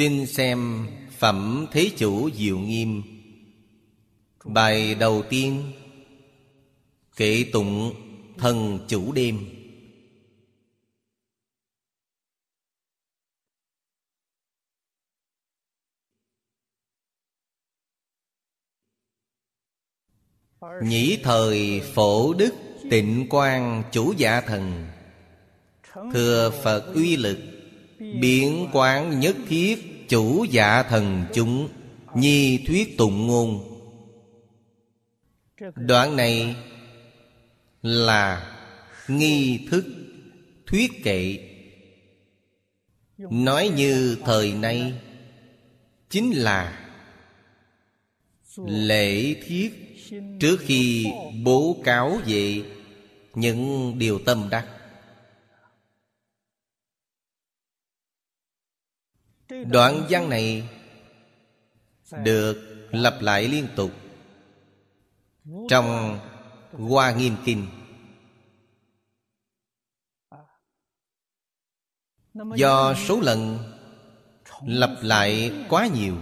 Xin xem Phẩm Thế Chủ Diệu Nghiêm. Bài đầu tiên Kệ tụng Thần Chủ Đêm. Nhĩ thời phổ đức tịnh quang chủ dạ thần, Thừa Phật uy lực, Biến quán nhất thiết chủ dạ thần chúng, Nhi thuyết tụng ngôn. Đoạn này là nghi thức thuyết kệ. Nói như thời nay, Chính là lễ thiết Trước khi bố cáo về những điều tâm đắc. Đoạn văn này Được lặp lại liên tục Trong Hoa Nghiêm Kinh. Do số lần lặp lại quá nhiều,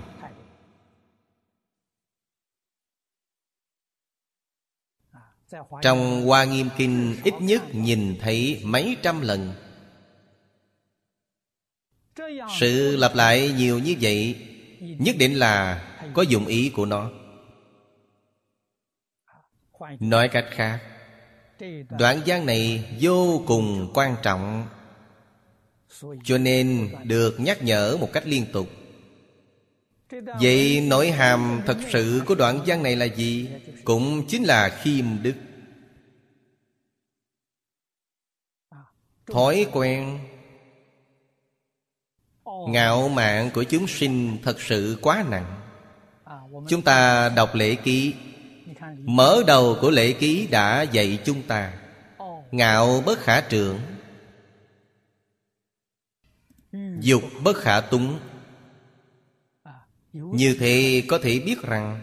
Trong Hoa Nghiêm Kinh ít nhất nhìn thấy mấy trăm lần. Sự lặp lại nhiều như vậy, Nhất định là có dụng ý của nó. Nói cách khác, Đoạn văn này vô cùng quan trọng, Cho nên được nhắc nhở một cách liên tục. Vậy nội hàm thật sự của đoạn văn này là gì? Cũng chính là khiêm đức. Thói quen Ngạo mạn của chúng sinh thật sự quá nặng. Chúng ta đọc lễ ký. Mở đầu của lễ ký đã dạy chúng ta. Ngạo bất khả trưởng. Dục bất khả túng. Như thế có thể biết rằng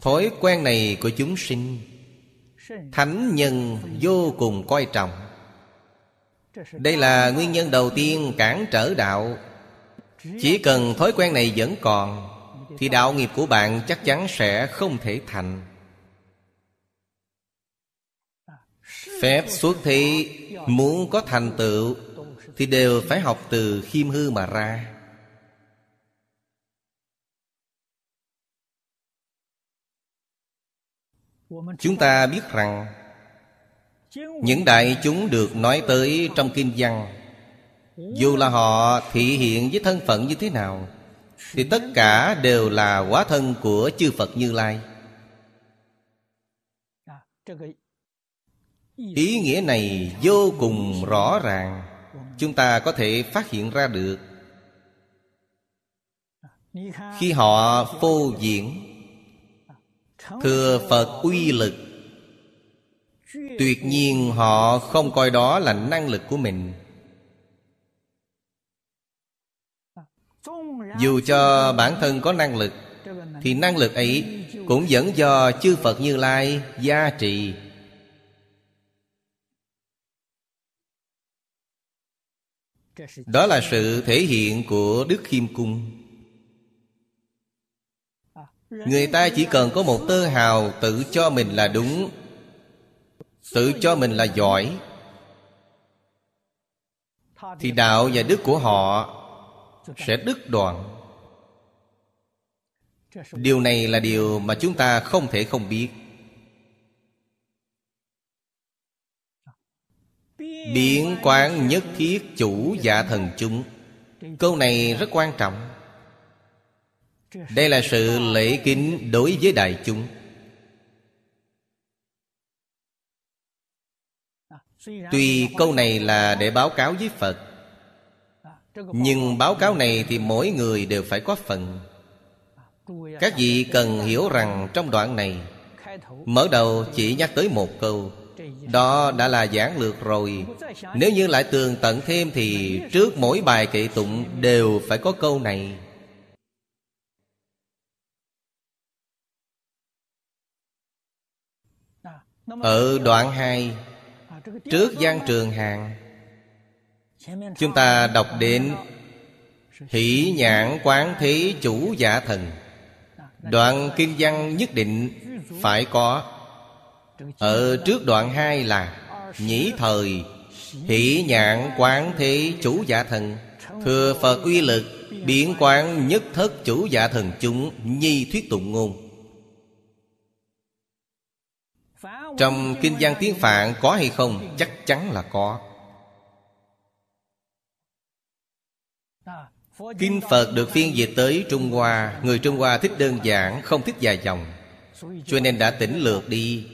Thói quen này của chúng sinh Thánh nhân vô cùng coi trọng đây là nguyên nhân đầu tiên cản trở đạo. Chỉ cần thói quen này vẫn còn, Thì đạo nghiệp của bạn chắc chắn sẽ không thể thành. Phép xuất thi, muốn có thành tựu, Thì đều phải học từ khiêm hư mà ra. Chúng ta biết rằng những đại chúng được nói tới trong kinh văn. Dù là họ thị hiện với thân phận như thế nào, Thì tất cả đều là quá thân của chư Phật Như Lai. Ý nghĩa này vô cùng rõ ràng. Chúng ta có thể phát hiện ra được. Khi họ phô diễn Thừa Phật uy lực Tuyệt nhiên họ không coi đó là năng lực của mình. Dù cho bản thân có năng lực, Thì năng lực ấy cũng vẫn do chư Phật Như Lai gia trì. Đó là sự thể hiện của Đức Khiêm Cung. Người ta chỉ cần có một tơ hào tự cho mình là đúng. Tự cho mình là giỏi, Thì đạo và đức của họ Sẽ đứt đoạn. Điều này là điều mà chúng ta không thể không biết. Biến quán nhất thiết chủ dạ thần chúng. Câu này rất quan trọng. Đây là sự lễ kính đối với đại chúng. Tuy câu này là để báo cáo với Phật, Nhưng báo cáo này thì mỗi người đều phải có phần. Các vị cần hiểu rằng trong đoạn này, Mở đầu chỉ nhắc tới một câu, Đó đã là giảng lược rồi. Nếu như lại tường tận thêm Thì trước mỗi bài kệ tụng Đều phải có câu này. Ở đoạn 2 Trước gian trường hàng. Chúng ta đọc đến Hỷ nhãn quán thế chủ giả thần. Đoạn kinh văn nhất định phải có. Ở trước đoạn 2 là Nhĩ thời Hỷ nhãn quán thế chủ giả thần. Thừa Phật uy lực Biến quán nhất thất chủ giả thần chúng Nhi thuyết tụng ngôn. Trong kinh văn tiếng Phạn có hay không? Chắc chắn là có. Kinh Phật được phiên dịch tới Trung Hoa. Người Trung Hoa thích đơn giản, Không thích dài dòng. Cho nên đã tỉnh lược đi.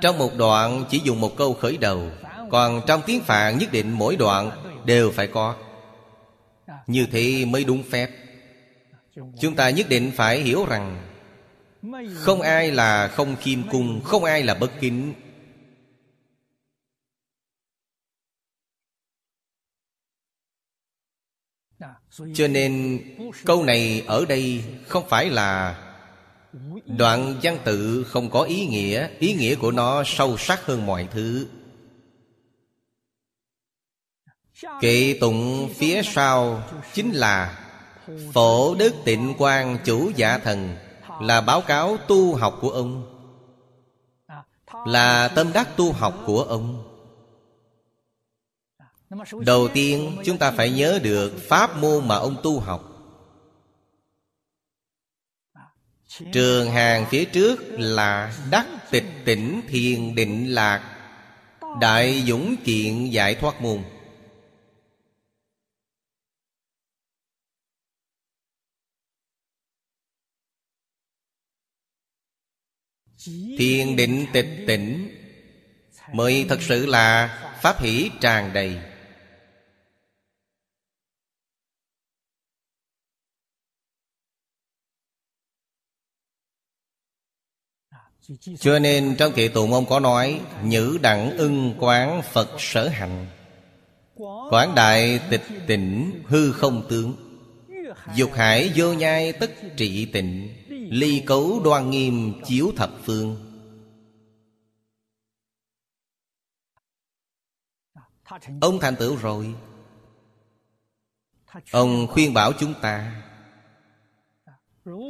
Trong một đoạn chỉ dùng một câu khởi đầu. Còn trong tiếng Phạn nhất định mỗi đoạn Đều phải có. Như thế mới đúng phép. Chúng ta nhất định phải hiểu rằng không ai là không khiêm cung, Không ai là bất kính. Cho nên, câu này ở đây không phải là đoạn văn tự không có ý nghĩa ý nghĩa của nó sâu sắc hơn mọi thứ. Kệ tụng phía sau chính là phổ đức tịnh quang chủ giả thần là báo cáo tu học của ông, là tâm đắc tu học của ông. Đầu tiên, chúng ta phải nhớ được Pháp môn mà ông tu học. Trường hàng phía trước là Đắc tịch tỉnh thiền định lạc, Đại dũng kiện giải thoát môn. Thiền định tịch tỉnh Mới thật sự là Pháp hỷ tràn đầy. Cho nên trong kệ tụng ông có nói, Nhữ đẳng ưng quán Phật sở hành Quán đại tịch tỉnh hư không tướng, Dục hải vô nhai tất trị tịnh. Ly cấu đoan nghiêm chiếu thập phương. Ông thành tựu rồi. Ông khuyên bảo chúng ta,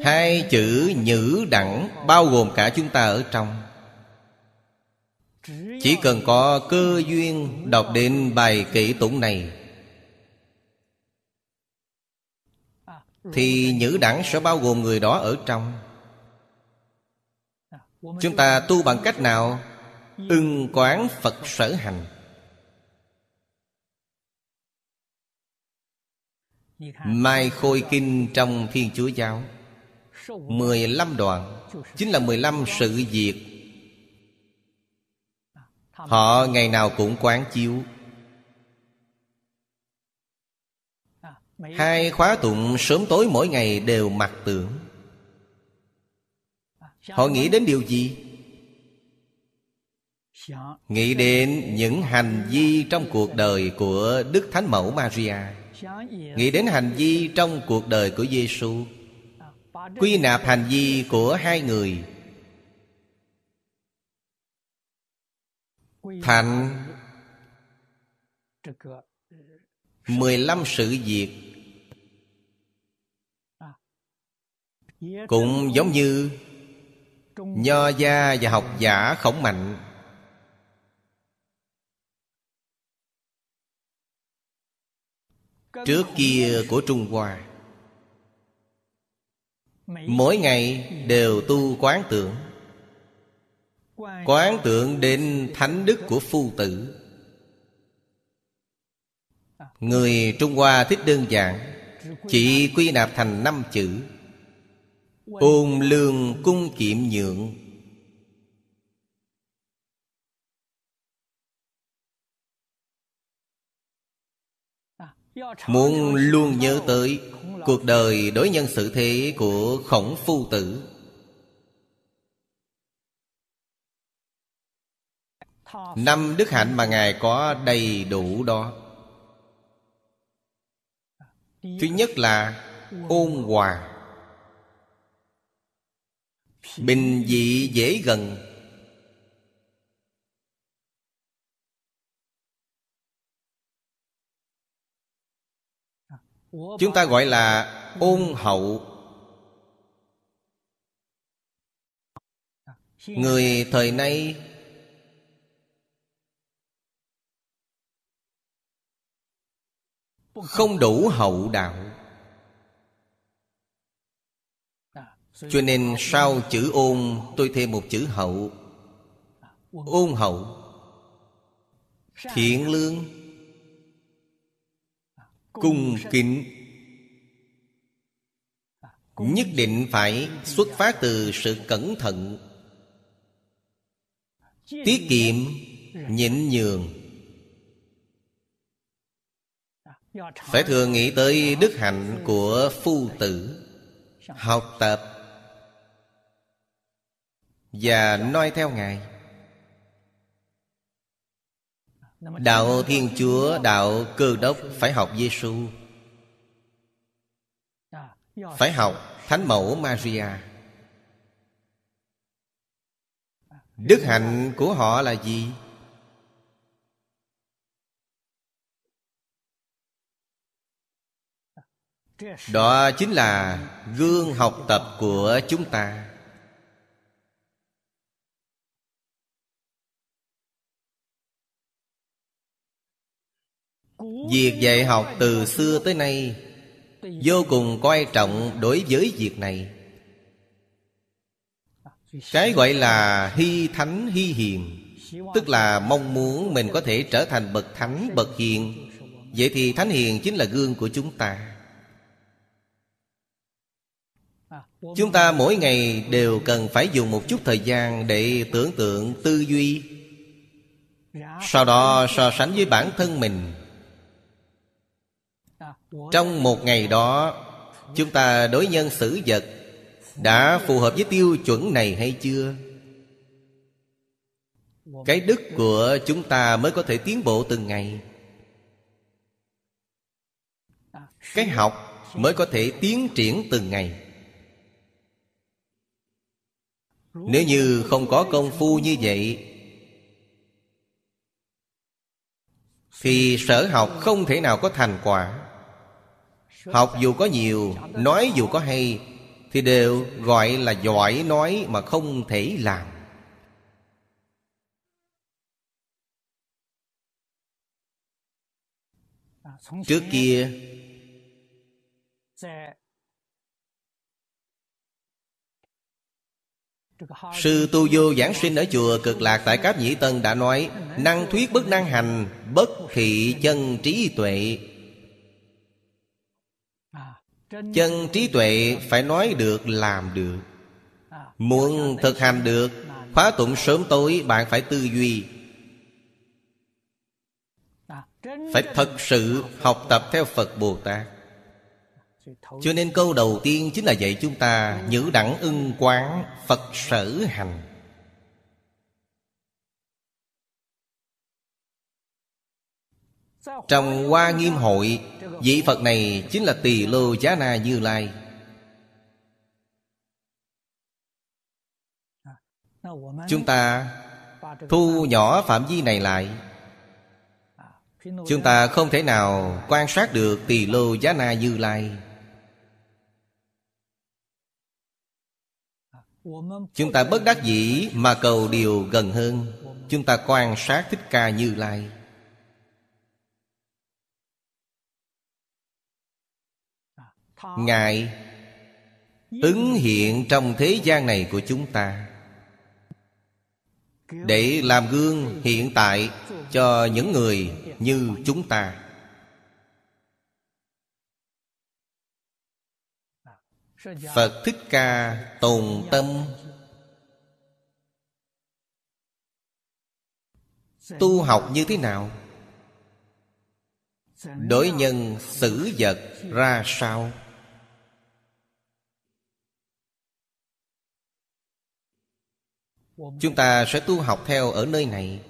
Hai chữ nhữ đẳng Bao gồm cả chúng ta ở trong. Chỉ cần có cơ duyên Đọc đến bài kỹ tụng này Thì nhữ đẳng sẽ bao gồm người đó ở trong. Chúng ta tu bằng cách nào? Ưng quán Phật sở hành. Mai Khôi Kinh trong Thiên Chúa Giáo. 15 đoạn. Chính là 15 sự việc. Họ ngày nào cũng quán chiếu. Hai khóa tụng sớm tối mỗi ngày đều mặc tưởng Họ nghĩ đến điều gì? Nghĩ đến những hành vi trong cuộc đời của Đức Thánh Mẫu Maria. Nghĩ đến hành vi trong cuộc đời của Giêsu quy nạp hành vi của hai người. Thành mười lăm sự việc cũng giống như nho gia và học giả khổng mạnh. Trước kia của trung hoa, Mỗi ngày đều tu quán tưởng Quán tưởng đến thánh đức của phu tử. Người Trung Hoa thích đơn giản, Chỉ quy nạp thành năm chữ. Ôn lương cung kiệm nhượng. Muốn luôn nhớ tới Cuộc đời đối nhân xử thế của khổng phu tử. Năm đức hạnh mà Ngài có đầy đủ đó. Thứ nhất là ôn hòa. Bình dị dễ gần. Chúng ta gọi là ôn hậu. Người thời nay Không đủ hậu đạo. Cho nên sau chữ ôn, tôi thêm một chữ hậu. Ôn hậu. Thiện lương. Cung kính. Nhất định phải xuất phát từ sự cẩn thận. Tiết kiệm, Nhịn nhường. Phải thường nghĩ tới đức hạnh của phu tử. Học tập. Và noi theo Ngài. Đạo Thiên Chúa, Đạo Cơ Đốc Phải học Giêsu, Phải học Thánh Mẫu Maria. Đức hạnh của họ là gì? Đó chính là gương học tập của chúng ta. Việc dạy học từ xưa tới nay Vô cùng coi trọng đối với việc này. Cái gọi là hy thánh hy hiền, Tức là mong muốn mình có thể trở thành bậc thánh, bậc hiền. Vậy thì thánh hiền chính là gương của chúng ta. Chúng ta mỗi ngày đều cần phải dùng một chút thời gian Để tưởng tượng tư duy. Sau đó so sánh với bản thân mình trong một ngày đó, Chúng ta đối nhân xử vật, Đã phù hợp với tiêu chuẩn này hay chưa? Cái đức của chúng ta mới có thể tiến bộ từng ngày. Cái học mới có thể tiến triển từng ngày. Nếu như không có công phu như vậy, Thì sở học không thể nào có thành quả. Học dù có nhiều, Nói dù có hay, Thì đều gọi là giỏi nói Mà không thể làm. Trước kia, Sư Tu Vô giảng sinh ở chùa cực lạc tại Cáp Nhĩ Tân đã nói, Năng thuyết bất năng hành, Bất thị chân trí tuệ. Chân trí tuệ phải nói được làm được. Muốn thực hành được Khóa tụng sớm tối bạn phải tư duy. Phải thật sự học tập theo Phật Bồ Tát. Cho nên câu đầu tiên chính là dạy chúng ta Nhữ đẳng ưng quán Phật sở hành Trong Hoa Nghiêm Hội, Vị Phật này chính là Tỳ Lô Giá Na Như Lai. Chúng ta thu nhỏ phạm vi này lại. Chúng ta không thể nào quan sát được Tỳ Lô Giá Na Như Lai. Chúng ta bất đắc dĩ mà cầu điều gần hơn. Chúng ta quan sát Thích Ca Như Lai. Ngài ứng hiện trong thế gian này của chúng ta Để làm gương hiện tại cho những người như chúng ta Phật Thích Ca tồn tâm Tu học như thế nào? Đối nhân xử vật ra sao? chúng ta sẽ tu học theo ở nơi này.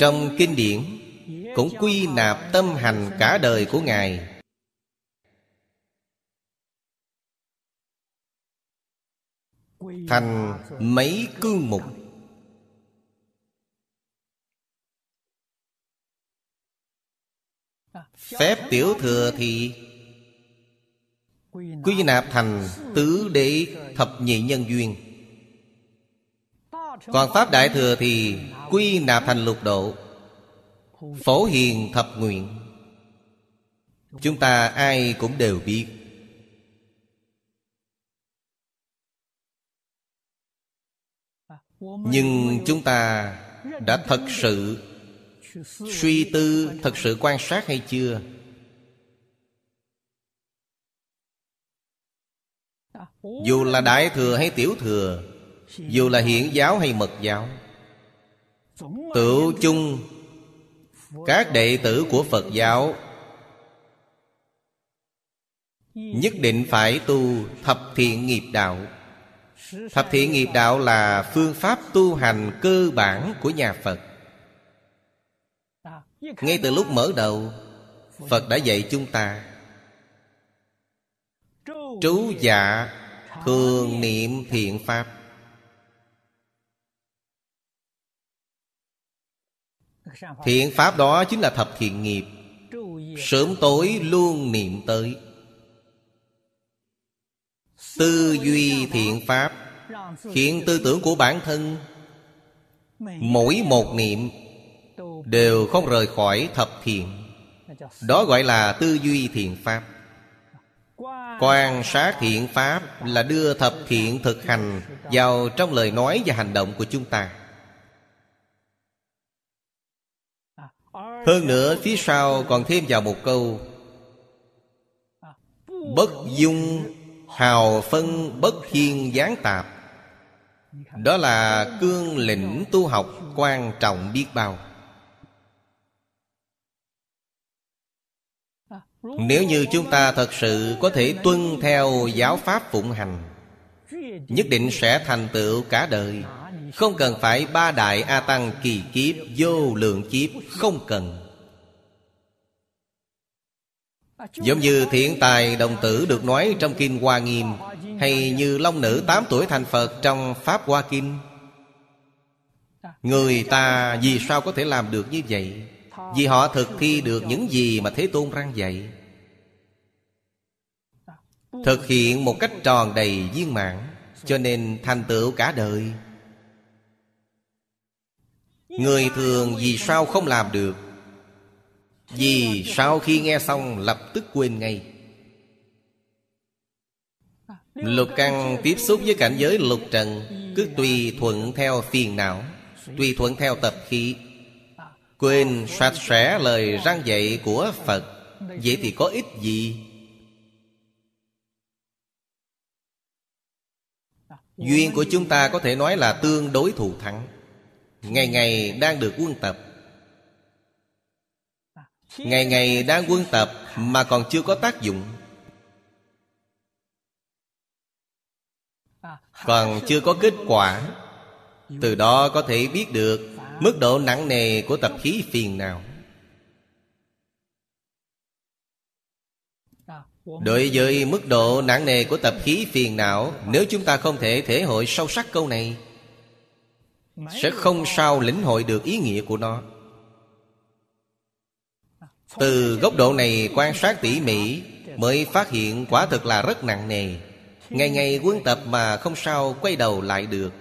Trong kinh điển, cũng quy nạp tâm hành cả đời của ngài. Thành mấy cương mục. Phép tiểu thừa thì Quy nạp thành tứ đế thập nhị nhân duyên. Còn Pháp Đại Thừa thì Quy nạp thành lục độ, Phổ hiền thập nguyện. Chúng ta ai cũng đều biết. Nhưng chúng ta đã thật sự Suy tư, thật sự quan sát hay chưa? Dù là đại thừa hay tiểu thừa, Dù là hiển giáo hay mật giáo Tự chung Các đệ tử của Phật giáo Nhất định phải tu thập thiện nghiệp đạo. Thập thiện nghiệp đạo là phương pháp tu hành cơ bản của nhà Phật. Ngay từ lúc mở đầu, Phật đã dạy chúng ta, Trú dạ Thường niệm thiện pháp. Thiện pháp đó chính là thập thiện nghiệp. Sớm tối luôn niệm tới. Tư duy thiện pháp Khiến tư tưởng của bản thân Mỗi một niệm Đều không rời khỏi thập thiện. Đó gọi là tư duy thiện pháp. Quan sát thiện pháp là đưa thập thiện thực hành Vào trong lời nói và hành động của chúng ta. Hơn nữa, phía sau còn thêm vào một câu, Bất dung, Hào phân, bất hiên gián tạp. Đó là cương lĩnh tu học quan trọng biết bao. Nếu như chúng ta thật sự có thể tuân theo giáo pháp phụng hành, Nhất định sẽ thành tựu cả đời. Không cần phải ba đại A Tăng kỳ kiếp, Vô lượng kiếp, Không cần. Giống như thiện tài đồng tử được nói trong Kinh Hoa Nghiêm, Hay như Long Nữ 8 tuổi thành Phật trong Pháp Hoa Kinh, Người ta vì sao có thể làm được như vậy? Vì họ thực thi được những gì mà Thế Tôn răng dạy. Thực hiện một cách tròn đầy viên mãn, Cho nên thành tựu cả đời. Người thường vì sao không làm được? Vì sau khi nghe xong lập tức quên ngay. Lục căn tiếp xúc với cảnh giới lục trần Cứ tùy thuận theo phiền não, Tùy thuận theo tập khí. Quên sạch sẽ lời răng dạy của Phật, Vậy thì có ích gì? Duyên của chúng ta có thể nói là tương đối thù thắng. Ngày ngày đang được quân tập. Ngày ngày đang quân tập mà còn chưa có tác dụng. Còn chưa có kết quả. Từ đó có thể biết được Mức độ nặng nề của tập khí phiền nào? Đối với mức độ nặng nề của tập khí phiền não Nếu chúng ta không thể thể hội sâu sắc câu này, Sẽ không sao lĩnh hội được ý nghĩa của nó. Từ góc độ này, quan sát tỉ mỉ Mới phát hiện quả thực là rất nặng nề. Ngày ngày quân tập mà không sao quay đầu lại được.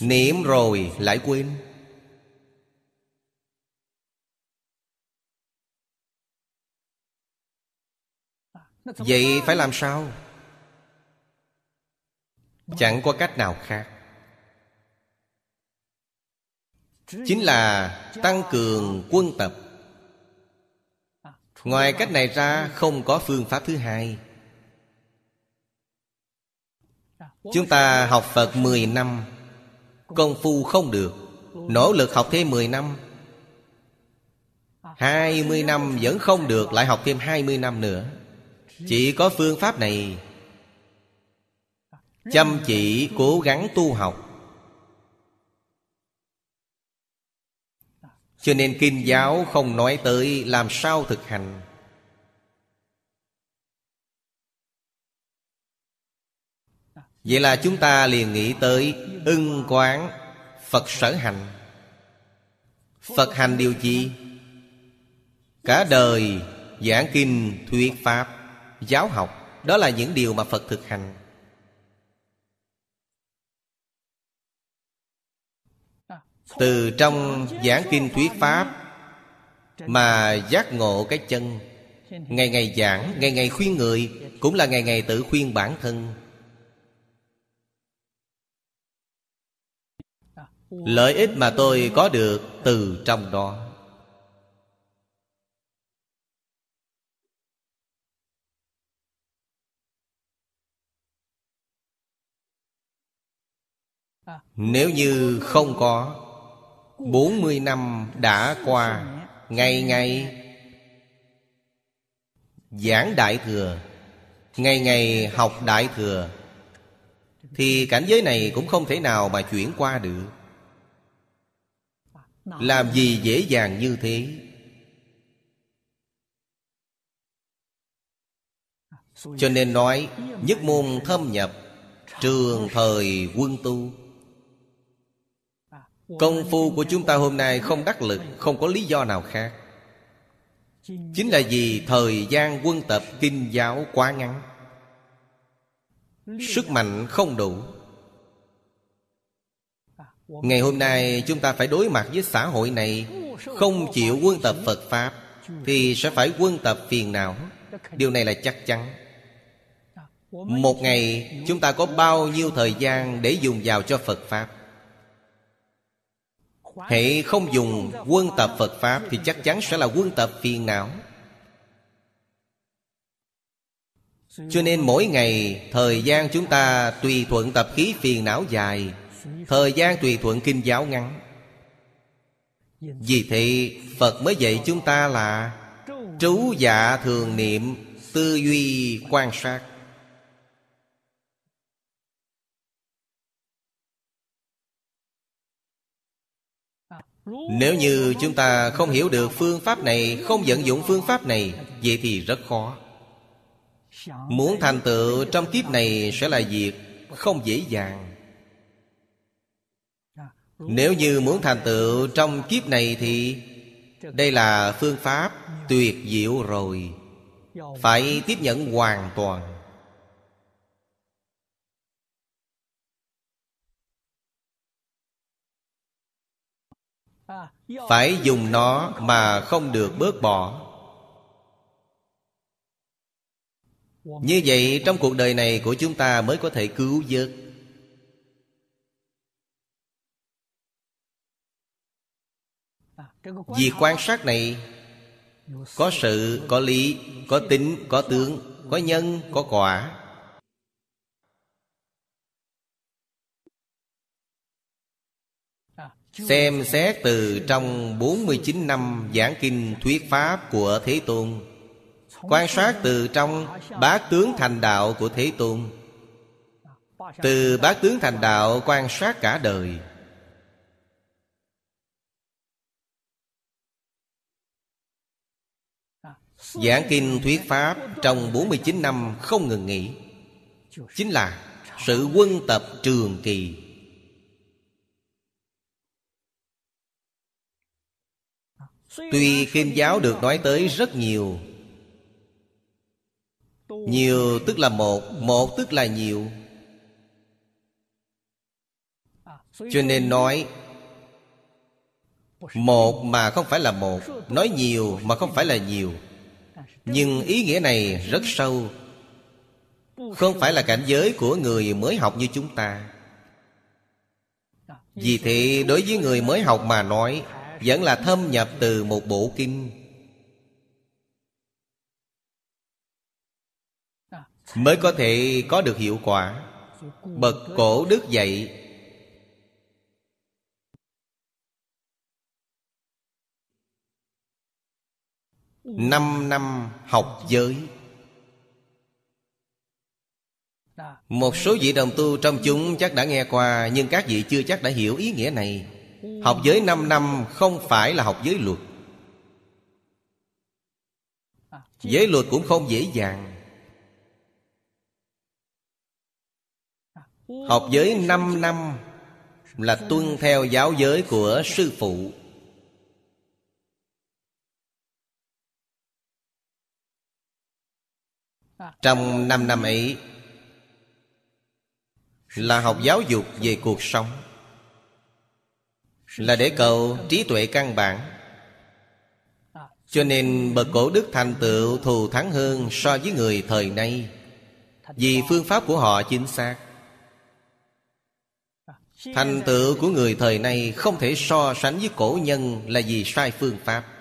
Niệm rồi, lại quên. Vậy phải làm sao? Chẳng có cách nào khác. Chính là tăng cường quân tập. Ngoài cách này ra, không có phương pháp thứ hai. Chúng ta học Phật 10 năm. Công phu không được. Nỗ lực học thêm 10 năm. 20 năm vẫn không được, Lại học thêm 20 năm nữa. Chỉ có phương pháp này. Chăm chỉ, cố gắng tu học. Cho nên kinh giáo không nói tới làm sao thực hành. Vậy là chúng ta liền nghĩ tới ưng quán Phật sở hành. Phật hành điều gì? Cả đời giảng kinh thuyết pháp Giáo học Đó là những điều mà Phật thực hành. Từ trong giảng kinh thuyết pháp Mà giác ngộ cái chân Ngày ngày giảng, ngày ngày khuyên người Cũng là ngày ngày tự khuyên bản thân. Lợi ích mà tôi có được từ trong đó. Nếu như không có 40 năm đã qua, Ngày ngày Giảng Đại Thừa, Ngày ngày học Đại Thừa, Thì cảnh giới này cũng không thể nào mà chuyển qua được. Làm gì dễ dàng như thế? Cho nên nói, Nhất môn thâm nhập, Trường thời quân tu. Công phu của chúng ta hôm nay không đắc lực, Không có lý do nào khác. Chính là vì thời gian quân tập kinh giáo quá ngắn. Sức mạnh không đủ. Ngày hôm nay chúng ta phải đối mặt với xã hội này, Không chịu quân tập Phật Pháp Thì sẽ phải quân tập phiền não. Điều này là chắc chắn. Một ngày, chúng ta có bao nhiêu thời gian để dùng vào cho Phật Pháp? Hệ không dùng quân tập Phật Pháp Thì chắc chắn sẽ là quân tập phiền não. Cho nên mỗi ngày, Thời gian chúng ta tùy thuận tập khí phiền não dài Thời gian tùy thuận kinh giáo ngắn. Vì thế, Phật mới dạy chúng ta là Trú dạ thường niệm, Tư duy quan sát. Nếu như chúng ta không hiểu được phương pháp này, Không vận dụng phương pháp này, Vậy thì rất khó. Muốn thành tựu trong kiếp này Sẽ là việc không dễ dàng. Nếu như muốn thành tựu trong kiếp này thì Đây là phương pháp tuyệt diệu rồi. Phải tiếp nhận hoàn toàn. Phải dùng nó mà không được bớt bỏ. Như vậy, trong cuộc đời này của chúng ta mới có thể cứu vớt. Việc quan sát này Có sự, có lý, có tính, có tướng Có nhân, có quả. Xem xét từ trong 49 năm giảng kinh thuyết pháp của Thế Tôn. Quan sát từ trong bát tướng thành đạo của Thế Tôn. Từ bát tướng thành đạo quan sát cả đời Giảng kinh thuyết pháp trong 49 năm không ngừng nghỉ. Chính là sự quân tập trường kỳ. Tuy kinh giáo được nói tới rất nhiều Nhiều tức là một Một tức là nhiều. Cho nên nói, Một mà không phải là một, Nói nhiều mà không phải là nhiều. Nhưng ý nghĩa này rất sâu. Không phải là cảnh giới của người mới học như chúng ta. Vì thế, đối với người mới học mà nói, vẫn là thâm nhập từ một bộ kinh. Mới có thể có được hiệu quả. Bậc cổ đức dạy năm năm học giới. Một số vị đồng tu trong chúng chắc đã nghe qua, Nhưng các vị chưa chắc đã hiểu ý nghĩa này. Học giới 5 năm không phải là học giới luật. Giới luật cũng không dễ dàng. Học giới 5 năm Là tuân theo giáo giới của sư phụ. Trong năm năm ấy, Là học giáo dục về cuộc sống, Là để cầu trí tuệ căn bản. Cho nên bậc cổ đức thành tựu thù thắng hơn so với người thời nay, Vì phương pháp của họ chính xác. Thành tựu của người thời nay không thể so sánh với cổ nhân là vì sai phương pháp.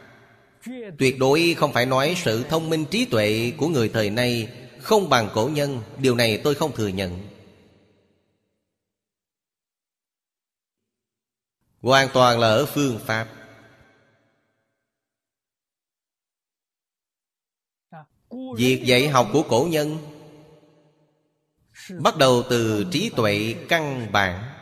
Tuyệt đối không phải nói sự thông minh trí tuệ của người thời nay Không bằng cổ nhân, Điều này tôi không thừa nhận. Hoàn toàn là ở phương pháp. Việc dạy học của cổ nhân Bắt đầu từ trí tuệ căn bản.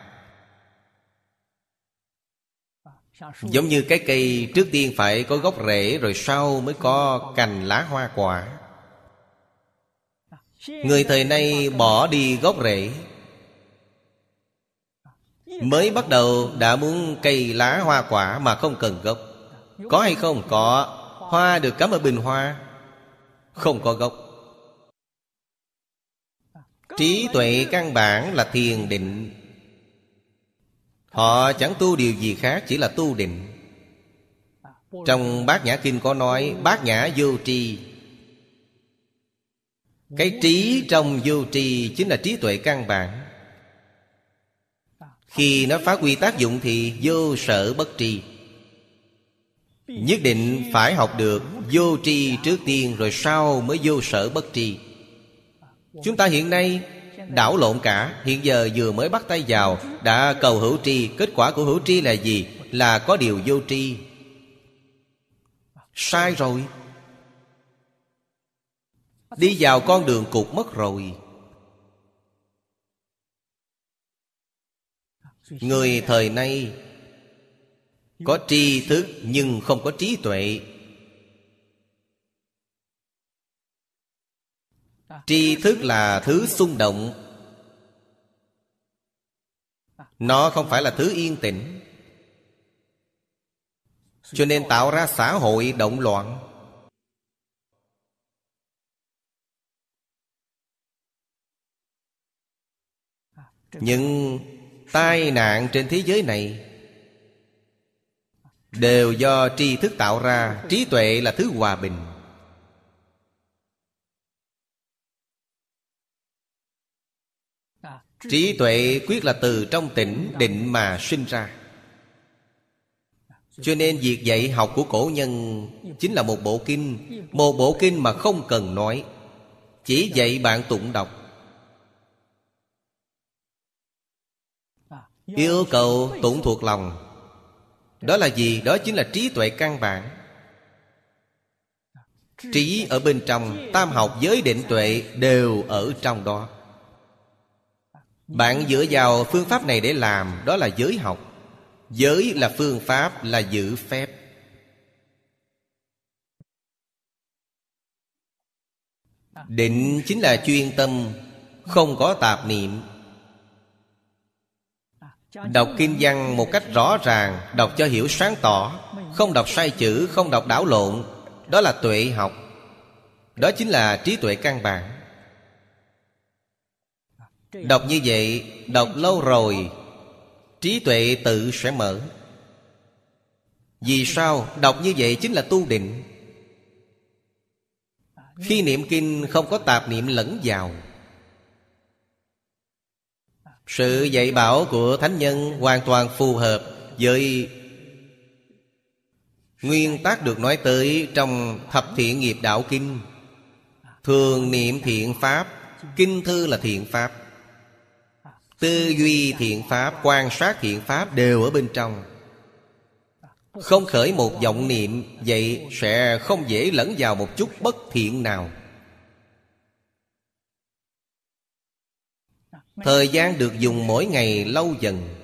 Giống như cái cây trước tiên phải có gốc rễ Rồi sau mới có cành lá hoa quả. Người thời nay bỏ đi gốc rễ. Mới bắt đầu đã muốn cây lá hoa quả mà không cần gốc. Có hay không? Có. Hoa được cắm ở bình hoa. Không có gốc. Trí tuệ căn bản là thiền định. Họ chẳng tu điều gì khác, Chỉ là tu định. Trong bát nhã kinh có nói, Bát nhã vô tri. Cái trí trong vô tri Chính là trí tuệ căn bản. Khi nó phát huy tác dụng Thì vô sở bất tri. Nhất định phải học được Vô tri trước tiên Rồi sau mới vô sở bất tri. Chúng ta hiện nay Đảo lộn cả. Hiện giờ vừa mới bắt tay vào, Đã cầu hữu tri. Kết quả của hữu tri là gì? Là có điều vô tri. Sai rồi. Đi vào con đường cục mất rồi. Người thời nay Có tri thức nhưng không có trí tuệ. Tri thức là thứ xung động. Nó không phải là thứ yên tĩnh. Cho nên tạo ra xã hội động loạn. Những tai nạn trên thế giới này Đều do tri thức tạo ra. Trí tuệ là thứ hòa bình. Trí tuệ quyết là từ trong tỉnh định mà sinh ra. Cho nên việc dạy học của cổ nhân Chính là một bộ kinh, Một bộ kinh mà không cần nói. Chỉ dạy bạn tụng đọc. Yêu cầu tụng thuộc lòng. Đó là gì? Đó chính là trí tuệ căn bản. Trí ở bên trong, Tam học giới định tuệ Đều ở trong đó bạn dựa vào phương pháp này để làm, Đó là giới học. Giới là phương pháp, là giữ phép. Định chính là chuyên tâm, Không có tạp niệm. Đọc kinh văn một cách rõ ràng, Đọc cho hiểu sáng tỏ, Không đọc sai chữ, Không đọc đảo lộn, Đó là tuệ học. Đó chính là trí tuệ căn bản. Đọc như vậy, Đọc lâu rồi, Trí tuệ tự sẽ mở. Vì sao Đọc như vậy chính là tu định? Khi niệm kinh không có tạp niệm lẫn vào. Sự dạy bảo của Thánh Nhân Hoàn toàn phù hợp với Nguyên tắc được nói tới Trong Thập Thiện Nghiệp Đạo Kinh. Thường niệm thiện Pháp, Kinh thư là thiện Pháp. Tư duy thiện pháp, Quan sát thiện pháp đều ở bên trong. Không khởi một vọng niệm, Vậy sẽ không dễ lẫn vào một chút bất thiện nào. Thời gian được dùng mỗi ngày lâu dần.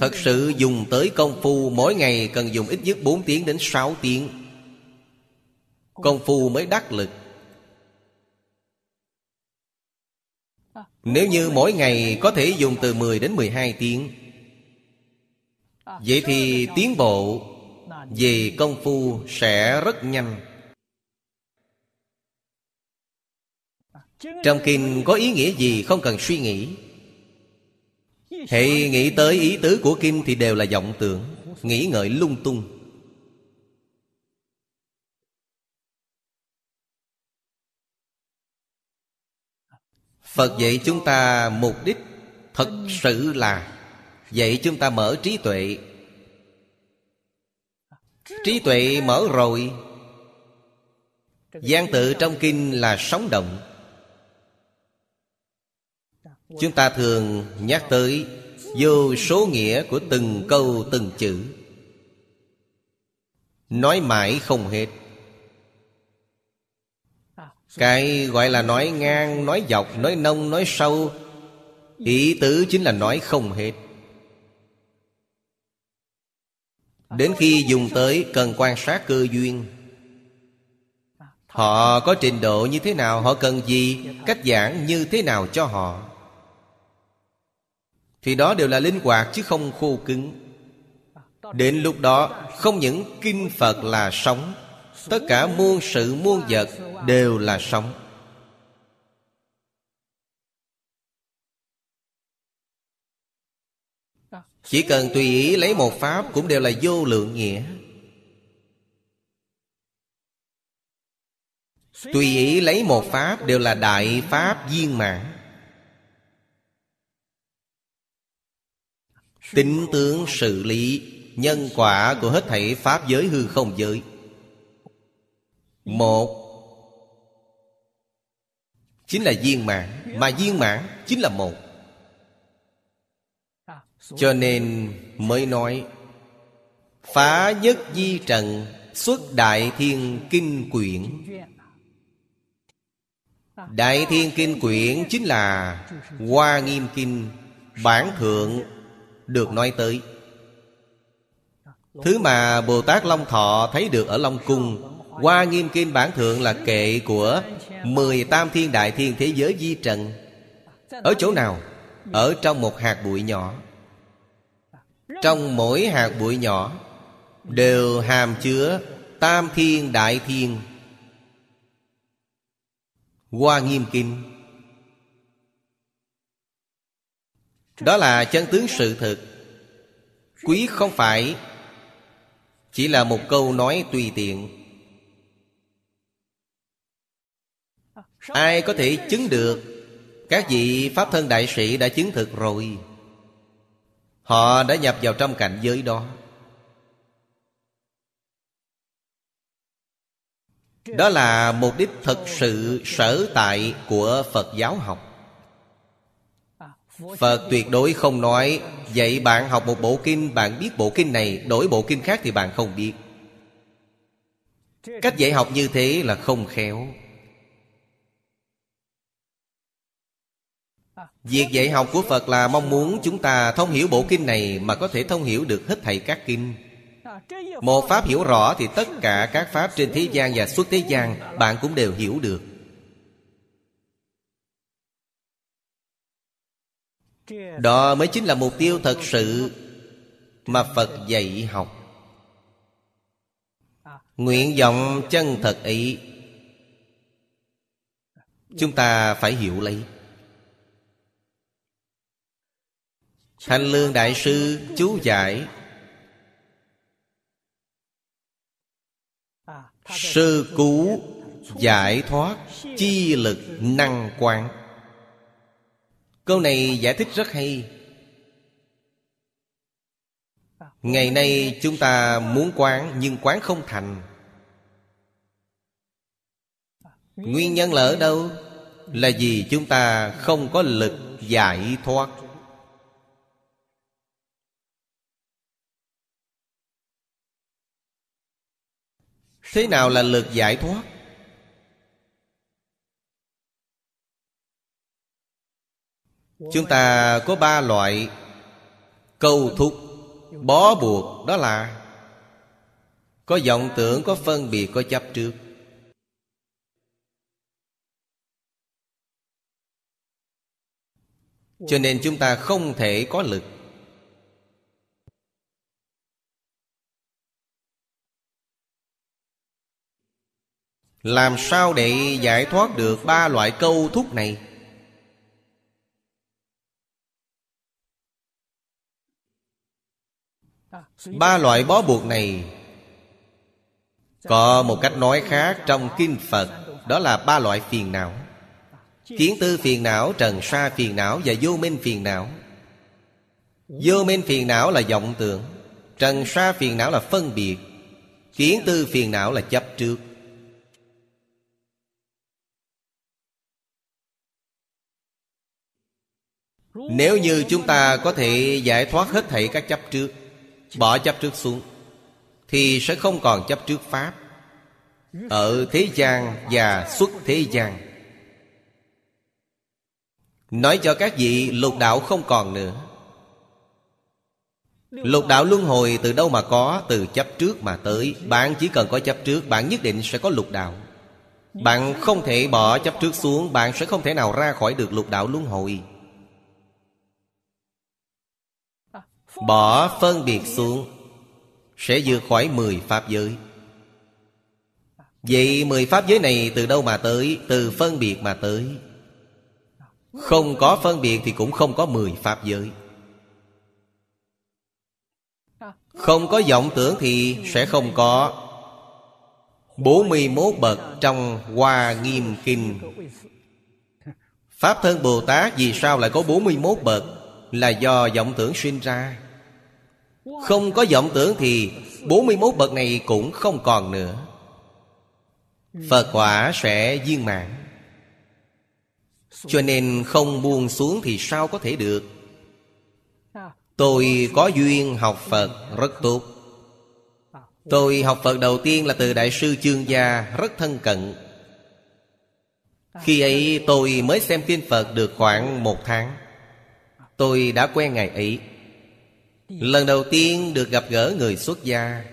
Thật sự dùng tới công phu, Mỗi ngày cần dùng ít nhất 4 tiếng đến 6 tiếng. Công phu mới đắc lực. Nếu như mỗi ngày có thể dùng từ 10 đến 12 tiếng, Vậy thì tiến bộ về công phu sẽ rất nhanh. Trong kinh có ý nghĩa gì không cần suy nghĩ. Hãy nghĩ tới ý tứ của kinh thì đều là vọng tưởng, Nghĩ ngợi lung tung. Phật dạy chúng ta mục đích Thật sự là Dạy chúng ta mở trí tuệ. Trí tuệ mở rồi Giang tự trong kinh là sống động. Chúng ta thường nhắc tới Vô số nghĩa của từng câu từng chữ. Nói mãi không hết cái gọi là nói ngang, nói dọc, nói nông, nói sâu. Ý tứ chính là nói không hết. Đến khi dùng tới cần quan sát cơ duyên. Họ có trình độ như thế nào Họ cần gì Cách giảng như thế nào cho họ. Thì đó đều là linh hoạt chứ không khô cứng. Đến lúc đó Không những kinh Phật là sống Tất cả muôn sự muôn vật Đều là sống. Chỉ cần tùy ý lấy một pháp Cũng đều là vô lượng nghĩa. Tùy ý lấy một pháp Đều là đại pháp viên mãn. Tính tướng sự lý, Nhân quả của hết thảy Pháp giới hư không giới. Một. Chính là viên mãn, Mà viên mãn chính là một. Cho nên mới nói, Phá nhất di trần, Xuất đại thiên kinh quyển. Đại thiên kinh quyển chính là Hoa nghiêm kinh, Bản thượng Được nói tới. Thứ mà Bồ Tát Long Thọ thấy được ở Long Cung Hoa nghiêm kinh bản thượng là kệ của Mười tam thiên đại thiên thế giới di trần. Ở chỗ nào? Ở trong một hạt bụi nhỏ. Trong mỗi hạt bụi nhỏ Đều hàm chứa Tam thiên đại thiên. Hoa nghiêm kinh Đó là chân tướng sự thực. Quý không phải Chỉ là một câu nói tùy tiện. Ai có thể chứng được? Các vị Pháp thân đại sĩ đã chứng thực rồi. Họ đã nhập vào trong cảnh giới đó. Đó là mục đích thực sự sở tại của Phật giáo học. Phật tuyệt đối không nói, Vậy bạn học một bộ kinh, Bạn biết bộ kinh này, Đổi bộ kinh khác thì bạn không biết. Cách dạy học như thế là không khéo. Việc dạy học của Phật là mong muốn chúng ta thông hiểu bộ kinh này Mà có thể thông hiểu được hết thảy các kinh. Một pháp hiểu rõ thì tất cả các pháp trên thế gian và suốt thế gian Bạn cũng đều hiểu được. Đó mới chính là mục tiêu thật sự Mà Phật dạy học. Nguyện vọng chân thật ấy, Chúng ta phải hiểu lấy. Thanh Lương Đại Sư, chú giải. Sư cứu giải thoát chi lực năng quán. Câu này giải thích rất hay. Ngày nay chúng ta muốn quán nhưng quán không thành. Nguyên nhân là ở đâu? Là vì chúng ta không có lực giải thoát. Thế nào là lực giải thoát? Chúng ta có ba loại câu thúc Bó buộc đó là Có vọng tưởng, có phân biệt, có chấp trước Cho nên chúng ta không thể có lực Làm sao để giải thoát được ba loại câu thúc này? Ba loại bó buộc này Có một cách nói khác trong Kinh Phật Đó là ba loại phiền não. Kiến tư phiền não, trần sa phiền não và vô minh phiền não. Vô minh phiền não là vọng tưởng Trần sa phiền não là phân biệt Kiến tư phiền não là chấp trước. Nếu như chúng ta có thể giải thoát hết thảy các chấp trước, Bỏ chấp trước xuống, Thì sẽ không còn chấp trước Pháp. Ở thế gian và xuất thế gian. Nói cho các vị lục đạo không còn nữa. Lục đạo luân hồi từ đâu mà có? Từ chấp trước mà tới. Bạn chỉ cần có chấp trước, Bạn nhất định sẽ có lục đạo. Bạn không thể bỏ chấp trước xuống, Bạn sẽ không thể nào ra khỏi được lục đạo luân hồi. Bỏ phân biệt xuống, Sẽ vượt khỏi mười pháp giới. Vậy mười pháp giới này từ đâu mà tới? Từ phân biệt mà tới. Không có phân biệt thì cũng không có mười pháp giới. Không có vọng tưởng thì sẽ không có. 41 bậc trong Hoa Nghiêm Kinh. Pháp thân Bồ Tát vì sao lại có 41 bậc? Là do vọng tưởng sinh ra. Không có vọng tưởng thì 41 bậc này cũng không còn nữa. Phật quả sẽ viên mãn. Cho nên không buông xuống thì sao có thể được? Tôi có duyên học Phật rất tốt. Tôi học Phật đầu tiên là từ Đại sư Chương Gia rất thân cận. Khi ấy tôi mới xem kinh Phật được khoảng một tháng. Tôi đã quen ngày ấy. Lần đầu tiên được gặp gỡ người xuất gia.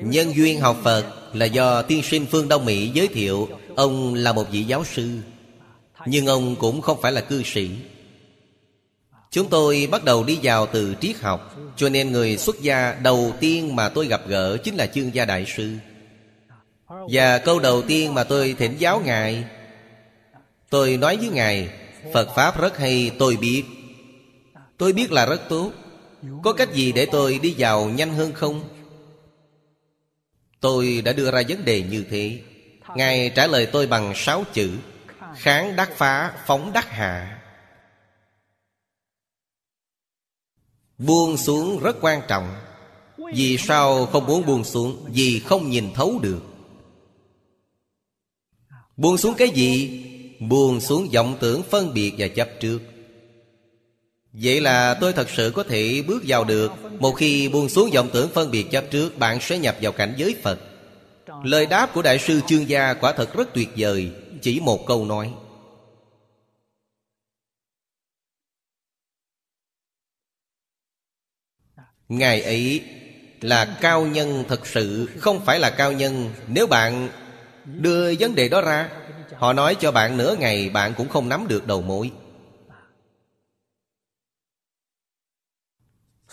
Nhân duyên học Phật là do tiên sinh Phương Đông Mỹ giới thiệu. Ông là một vị giáo sư, Nhưng ông cũng không phải là cư sĩ. Chúng tôi bắt đầu đi vào từ triết học, Cho nên người xuất gia đầu tiên mà tôi gặp gỡ Chính là chương gia đại sư. Và câu đầu tiên mà tôi thỉnh giáo Ngài, Tôi nói với Ngài Phật Pháp rất hay tôi biết. Tôi biết là rất tốt. Có cách gì để tôi đi vào nhanh hơn không? Tôi đã đưa ra vấn đề như thế. Ngài trả lời tôi bằng sáu chữ. Kháng đắc phá, phóng đắc hạ. Buông xuống rất quan trọng. Vì sao không muốn buông xuống? Vì không nhìn thấu được. Buông xuống cái gì? Buông xuống vọng tưởng phân biệt và chấp trước. Vậy là tôi thật sự có thể bước vào được. Một khi buông xuống vọng tưởng phân biệt chấp trước, Bạn sẽ nhập vào cảnh giới Phật. Lời đáp của Đại sư Chương Gia quả thật rất tuyệt vời. Chỉ một câu nói. Ngài ấy là cao nhân thật sự, Không phải là cao nhân. Nếu bạn đưa vấn đề đó ra Họ nói cho bạn nửa ngày, Bạn cũng không nắm được đầu mối.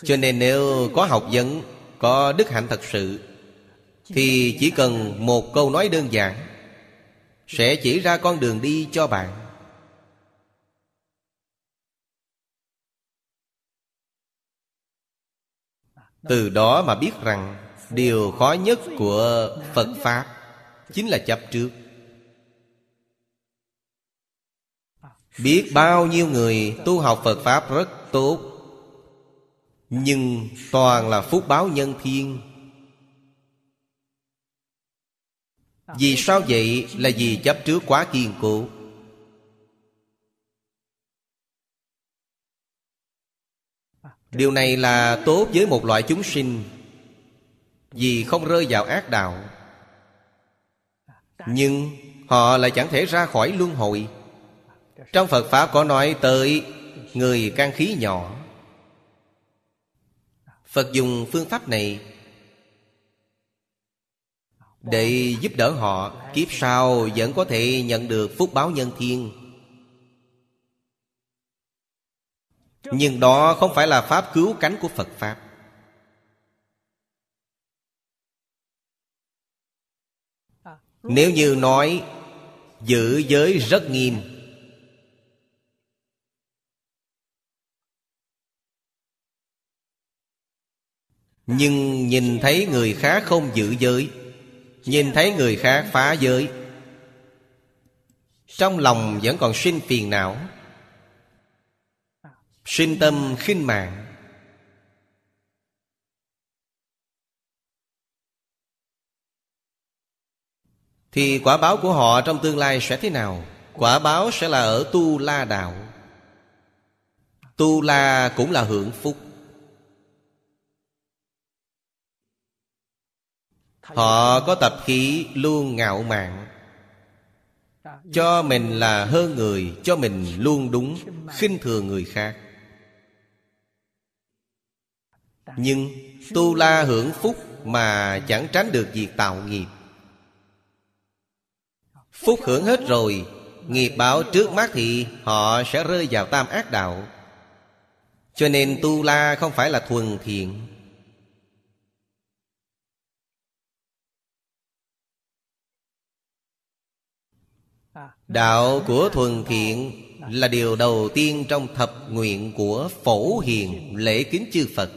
Cho nên nếu có học vấn, Có đức hạnh thật sự, Thì chỉ cần một câu nói đơn giản, Sẽ chỉ ra con đường đi cho bạn. Từ đó mà biết rằng, Điều khó nhất của Phật Pháp Chính là chấp trước. Biết bao nhiêu người tu học Phật Pháp rất tốt, nhưng toàn là phúc báo nhân thiên. Vì sao vậy? Là vì chấp trước quá kiên cố. Điều này là tốt với một loại chúng sinh, Vì không rơi vào ác đạo. Nhưng họ lại chẳng thể ra khỏi luân hồi. Trong Phật Pháp có nói tới Người can khí nhỏ. Phật dùng phương pháp này Để giúp đỡ họ. Kiếp sau vẫn có thể nhận được phúc báo nhân thiên. Nhưng đó không phải là pháp cứu cánh của Phật Pháp. Nếu như nói Giữ giới rất nghiêm Nhưng nhìn thấy người khác không giữ giới, Nhìn thấy người khác phá giới, Trong lòng vẫn còn sinh phiền não, Sinh tâm khinh mạng. Thì quả báo của họ trong tương lai sẽ thế nào? Quả báo sẽ là ở Tu La Đạo. Tu La cũng là hưởng phúc. Họ có tập khí luôn ngạo mạn. Cho mình là hơn người Cho mình luôn đúng khinh thường người khác. Nhưng tu la hưởng phúc Mà chẳng tránh được việc tạo nghiệp. Phúc hưởng hết rồi Nghiệp báo trước mắt thì Họ sẽ rơi vào tam ác đạo. Cho nên tu la không phải là thuần thiện Đạo của thuần thiện Là điều đầu tiên trong thập nguyện Của phổ hiền lễ kính chư Phật.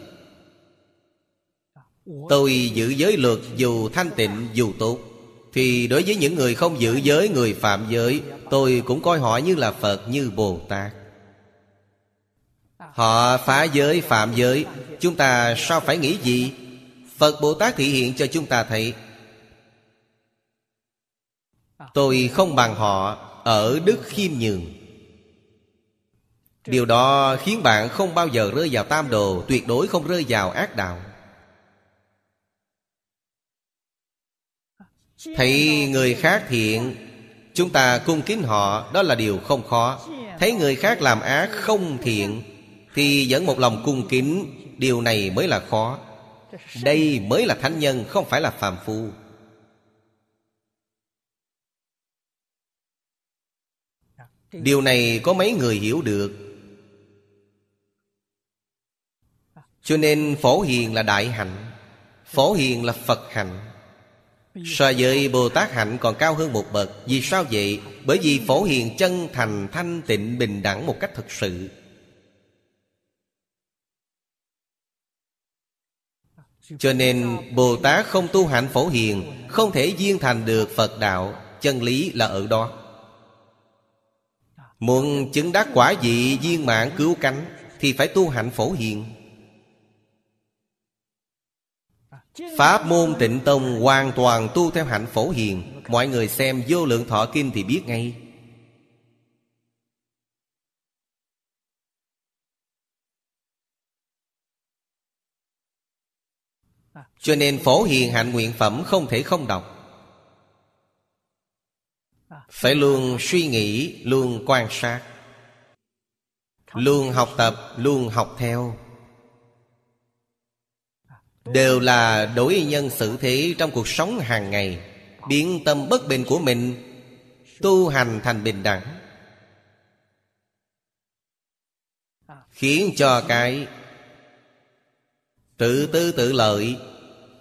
Tôi giữ giới luật dù thanh tịnh dù tốt. Thì đối với những người không giữ giới Người phạm giới, Tôi cũng coi họ như là Phật, như Bồ Tát. Họ phá giới, phạm giới, Chúng ta sao phải nghĩ gì? Phật Bồ Tát thị hiện cho chúng ta thấy. Tôi không bằng họ ở đức khiêm nhường. Điều đó khiến bạn không bao giờ rơi vào tam đồ, Tuyệt đối không rơi vào ác đạo. Thấy người khác thiện, Chúng ta cung kính họ, Đó là điều không khó. Thấy người khác làm ác không thiện, Thì vẫn một lòng cung kính, Điều này mới là khó. Đây mới là thánh nhân, Không phải là phàm phu. Điều này có mấy người hiểu được. Cho nên phổ hiền là đại hạnh, Phổ hiền là Phật hạnh. So với Bồ Tát hạnh còn cao hơn một bậc. Vì sao vậy? Bởi vì phổ hiền chân thành, thanh tịnh, bình đẳng một cách thực sự. Cho nên Bồ Tát không tu hạnh phổ hiền, Không thể viên thành được Phật đạo. Chân lý là ở đó. Muốn chứng đắc quả vị viên mạng cứu cánh, Thì phải tu hạnh phổ hiền. Pháp môn tịnh tông hoàn toàn tu theo hạnh phổ hiền. Mọi người xem vô lượng thọ kinh thì biết ngay. Cho nên phổ hiền hạnh nguyện phẩm không thể không đọc phải luôn suy nghĩ, luôn quan sát. Luôn học tập, luôn học theo. Đều là đối nhân xử thế trong cuộc sống hàng ngày. Biến tâm bất bình của mình, tu hành thành bình đẳng. Khiến cho cái tự tư tự lợi,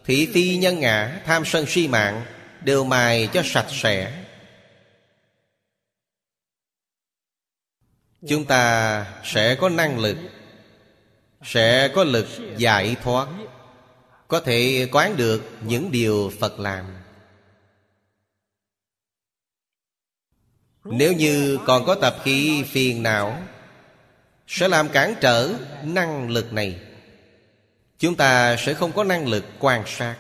thị phi nhân ngã, tham sân si mạng, đều mài cho sạch sẽ. Chúng ta sẽ có năng lực, sẽ có lực giải thoát, có thể quán được những điều phật làm. Nếu như còn có tập khí phiền não, sẽ làm cản trở năng lực này. Chúng ta sẽ không có năng lực quan sát.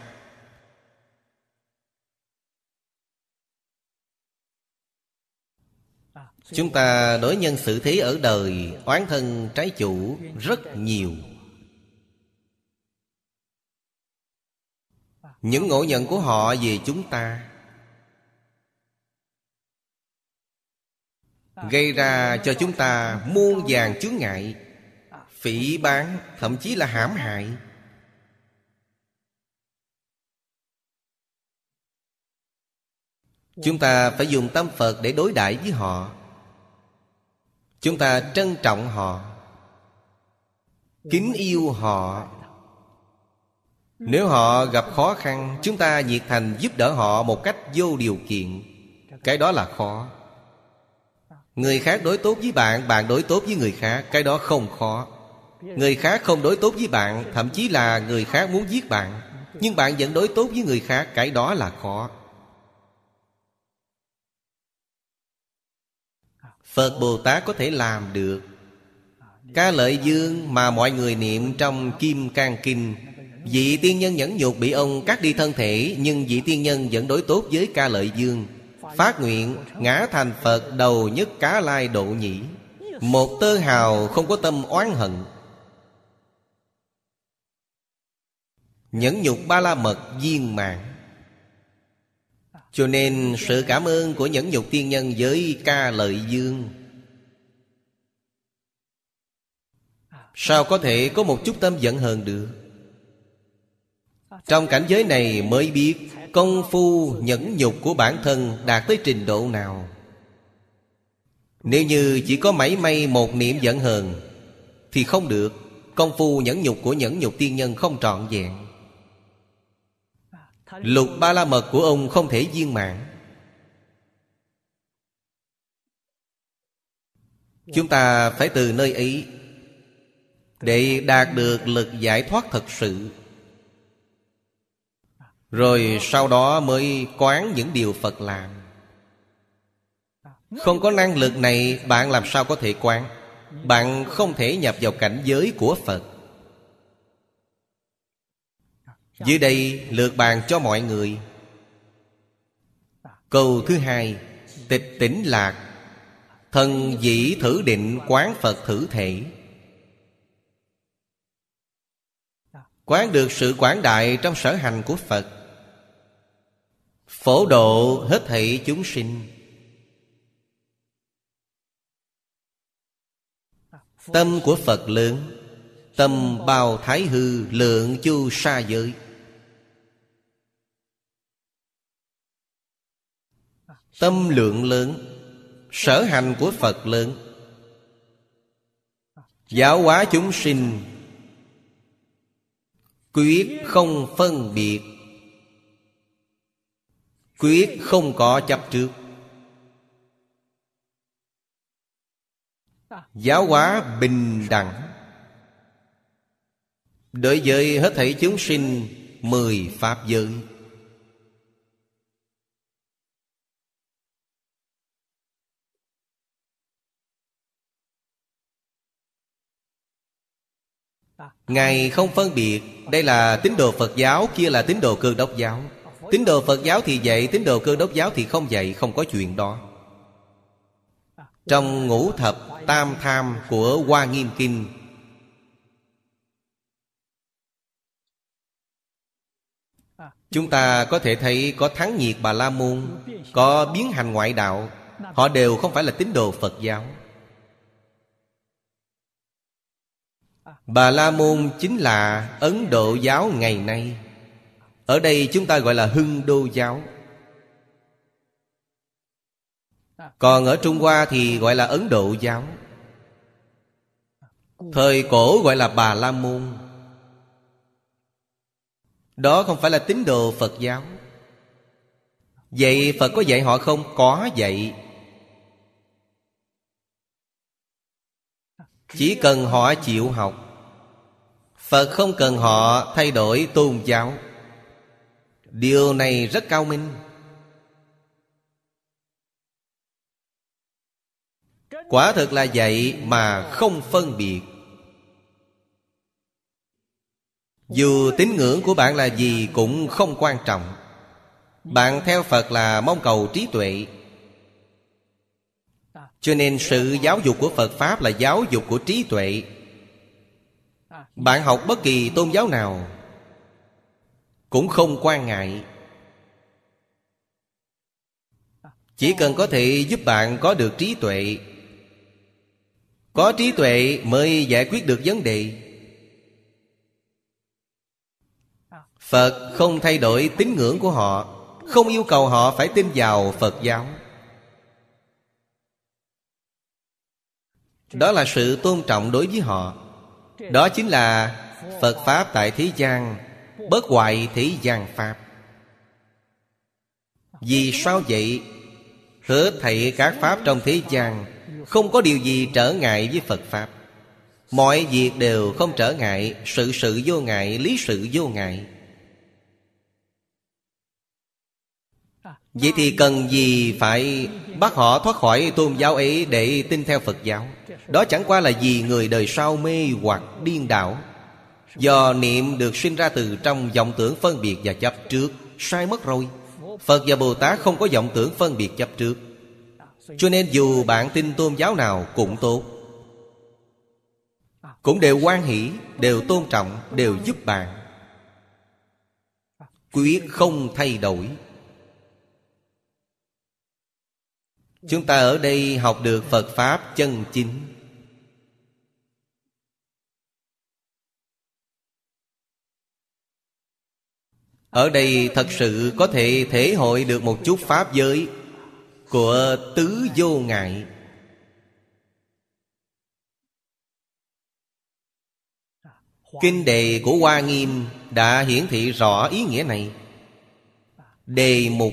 Chúng ta đối nhân xử thế ở đời, Oán thân trái chủ rất nhiều. Những ngộ nhận của họ về chúng ta Gây ra cho chúng ta muôn vàng chướng ngại, Phỉ bán, Thậm chí là hãm hại. Chúng ta phải dùng tâm Phật để đối đãi với họ. Chúng ta trân trọng họ, Kính yêu họ. Nếu họ gặp khó khăn, Chúng ta nhiệt thành giúp đỡ họ một cách vô điều kiện. Cái đó là khó. Người khác đối tốt với bạn Bạn đối tốt với người khác, Cái đó không khó. Người khác không đối tốt với bạn, Thậm chí là người khác muốn giết bạn, Nhưng bạn vẫn đối tốt với người khác, Cái đó là khó. Phật Bồ Tát có thể làm được. Ca lợi dương mà mọi người niệm trong Kim Cang Kinh, Vị tiên nhân nhẫn nhục bị ông cắt đi thân thể, Nhưng vị tiên nhân vẫn đối tốt với ca lợi dương, Phát nguyện ngã thành Phật đầu nhất cá lai độ nhĩ. Một tơ hào không có tâm oán hận. Nhẫn nhục ba la mật viên mạng cho nên sự cảm ơn của nhẫn nhục tiên nhân với ca lợi dương. Sao có thể có một chút tâm giận hờn được? Trong cảnh giới này mới biết Công phu nhẫn nhục của bản thân đạt tới trình độ nào. Nếu như chỉ có mảy may một niệm giận hờn, Thì không được. Công phu nhẫn nhục của nhẫn nhục tiên nhân không trọn vẹn. Lục ba la mật của ông không thể viên mãn. Chúng ta phải từ nơi ấy Để đạt được lực giải thoát thật sự. Rồi sau đó mới quán những điều Phật làm. Không có năng lực này, Bạn làm sao có thể quán? Bạn không thể nhập vào cảnh giới của Phật dưới đây lượt bàn cho mọi người. Câu thứ hai Tịch tỉnh lạc. Thần dĩ thử định quán Phật thử thể. Quán được sự quảng đại trong sở hành của Phật. Phổ độ hết thảy chúng sinh. Tâm của Phật lớn Tâm bao thái hư lượng chu sa giới Tâm lượng lớn, Sở hành của Phật lớn. Giáo hóa chúng sinh, Quyết không phân biệt, Quyết không có chấp trước. Giáo hóa bình đẳng, Đối với hết thảy chúng sinh Mười Pháp giới. Ngài không phân biệt, Đây là tín đồ Phật giáo, Kia là tín đồ cơ đốc giáo. Tín đồ Phật giáo thì dạy, Tín đồ cơ đốc giáo thì không dạy, Không có chuyện đó. Trong ngũ thập tam tham Của Hoa Nghiêm Kinh, Chúng ta có thể thấy Có thắng nhiệt Bà La Môn, Có biến hành ngoại đạo. Họ đều không phải là tín đồ Phật giáo. Bà La Môn chính là Ấn Độ giáo ngày nay. Ở đây chúng ta gọi là Hưng Đô giáo. Còn ở Trung Hoa thì gọi là Ấn Độ giáo. Thời cổ gọi là Bà La Môn. Đó không phải là tín đồ Phật giáo. Vậy Phật có dạy họ không? Có dạy. Chỉ cần họ chịu học. Phật không cần họ thay đổi tôn giáo. Điều này rất cao minh. Quả thực là vậy mà không phân biệt. Dù tín ngưỡng của bạn là gì cũng không quan trọng. Bạn theo Phật là mong cầu trí tuệ. Cho nên sự giáo dục của Phật Pháp là giáo dục của trí tuệ bạn học bất kỳ tôn giáo nào Cũng không quan ngại. Chỉ cần có thể giúp bạn có được trí tuệ, Có trí tuệ mới giải quyết được vấn đề. Phật không thay đổi tín ngưỡng của họ, Không yêu cầu họ phải tin vào Phật giáo. Đó là sự tôn trọng đối với họ. Đó chính là Phật Pháp tại thế gian Bất hoại thế gian Pháp. Vì sao vậy? Hứa thảy các Pháp trong thế gian Không có điều gì trở ngại với Phật Pháp. Mọi việc đều không trở ngại Sự sự vô ngại, lý sự vô ngại. Vậy thì cần gì phải bắt họ thoát khỏi tôn giáo ấy để tin theo Phật giáo? Đó chẳng qua là vì người đời sau mê hoặc điên đảo. Do niệm được sinh ra từ trong vọng tưởng phân biệt và chấp trước Sai mất rồi. Phật và Bồ Tát không có vọng tưởng phân biệt chấp trước. Cho nên dù bạn tin tôn giáo nào cũng tốt. Cũng đều quan hỷ, đều tôn trọng, đều giúp bạn. Quyết không thay đổi. Chúng ta ở đây học được Phật Pháp chân chính. Ở đây thật sự có thể thể hội được một chút Pháp giới Của tứ vô ngại. Kinh đề của Hoa Nghiêm đã hiển thị rõ ý nghĩa này. Đề mục,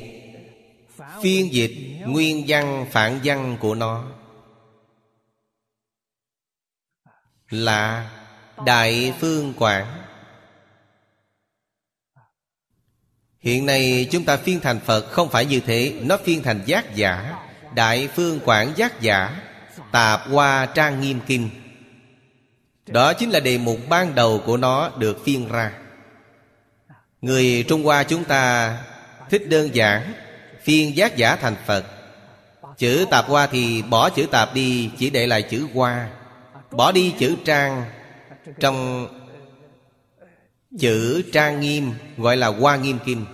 Phiên dịch nguyên văn phản văn của nó Là Đại Phương Quảng. Hiện nay chúng ta phiên thành Phật không phải như thế, Nó phiên thành giác giả, Đại Phương Quảng giác giả, Tạp qua Trang Nghiêm Kinh. Đó chính là đề mục ban đầu của nó được phiên ra. Người Trung Hoa chúng ta thích đơn giản, Phiên giác giả thành Phật. Chữ tạp qua thì bỏ chữ tạp đi, Chỉ để lại chữ qua Bỏ đi chữ trang, Trong chữ trang nghiêm Gọi là hoa nghiêm kim.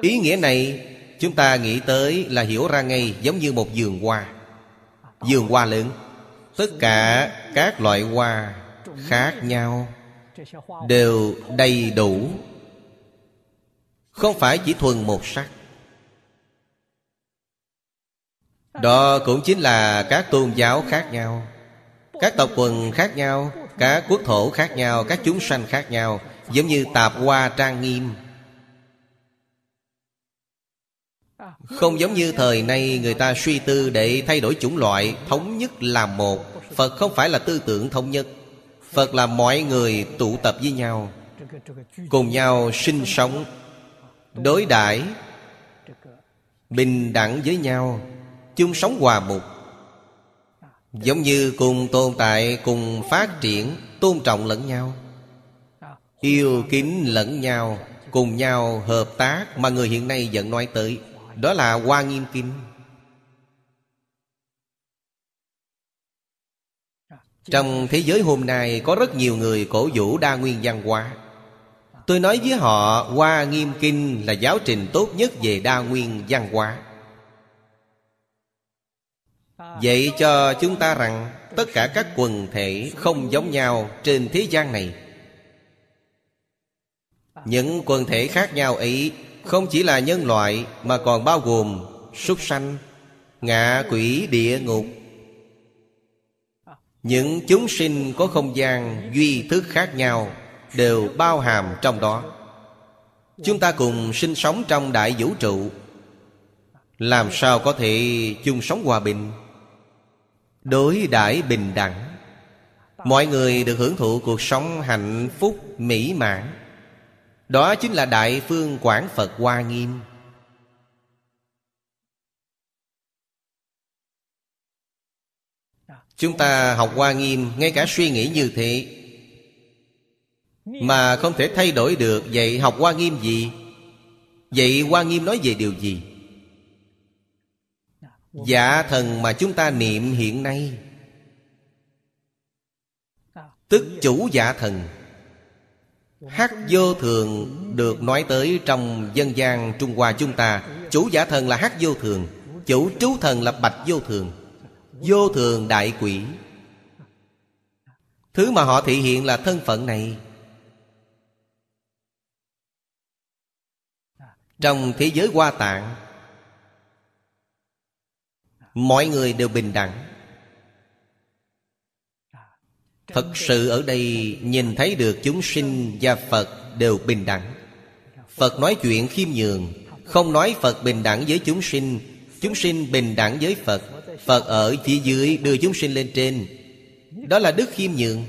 Ý nghĩa này, Chúng ta nghĩ tới là hiểu ra ngay Giống như một vườn hoa. Vườn hoa lớn, Tất cả các loại hoa khác nhau Đều đầy đủ. Không phải chỉ thuần một sắc. Đó cũng chính là các tôn giáo khác nhau. Các tộc quần khác nhau, Các quốc thổ khác nhau, Các chúng sanh khác nhau, Giống như tạp hoa trang nghiêm. Không giống như thời nay người ta suy tư để thay đổi chủng loại, Thống nhất làm một, Phật không phải là tư tưởng thống nhất. Phật là mọi người tụ tập với nhau, Cùng nhau sinh sống, đối đãi, bình đẳng với nhau, chung sống hòa mục giống như cùng tồn tại, cùng phát triển, tôn trọng lẫn nhau. Yêu kính lẫn nhau, cùng nhau hợp tác mà người hiện nay vẫn nói tới, đó là hoa nghiêm kinh. Trong thế giới hôm nay, có rất nhiều người cổ vũ đa nguyên văn hóa. Tôi nói với họ, Hoa Nghiêm Kinh là giáo trình tốt nhất về đa nguyên văn hóa. Vậy cho chúng ta rằng, Tất cả các quần thể không giống nhau trên thế gian này. Những quần thể khác nhau ấy Không chỉ là nhân loại Mà còn bao gồm súc sanh, Ngạ quỷ, địa ngục. Những chúng sinh có không gian duy thức khác nhau đều bao hàm trong đó. Chúng ta cùng sinh sống trong đại vũ trụ. Làm sao có thể chung sống hòa bình? Đối đãi bình đẳng. Mọi người được hưởng thụ cuộc sống hạnh phúc mỹ mãn. Đó chính là đại phương quảng phật hoa nghiêm. Chúng ta học hoa nghiêm ngay cả suy nghĩ như thế, mà không thể thay đổi được. Vậy học Hoa Nghiêm gì? Vậy Hoa Nghiêm nói về điều gì? Giả thần mà chúng ta niệm hiện nay. Tức chủ giả thần. Hắc vô thường được nói tới trong dân gian Trung Hoa chúng ta. Chủ giả thần là hắc vô thường. Chủ trú thần là bạch vô thường. Vô thường đại quỷ. Thứ mà họ thể hiện là thân phận này. Trong thế giới hoa tạng Mọi người đều bình đẳng. Thật sự ở đây nhìn thấy được chúng sinh và Phật đều bình đẳng. Phật nói chuyện khiêm nhường, Không nói Phật bình đẳng với chúng sinh. Chúng sinh bình đẳng với Phật. Phật ở phía dưới đưa chúng sinh lên trên. Đó là đức khiêm nhường.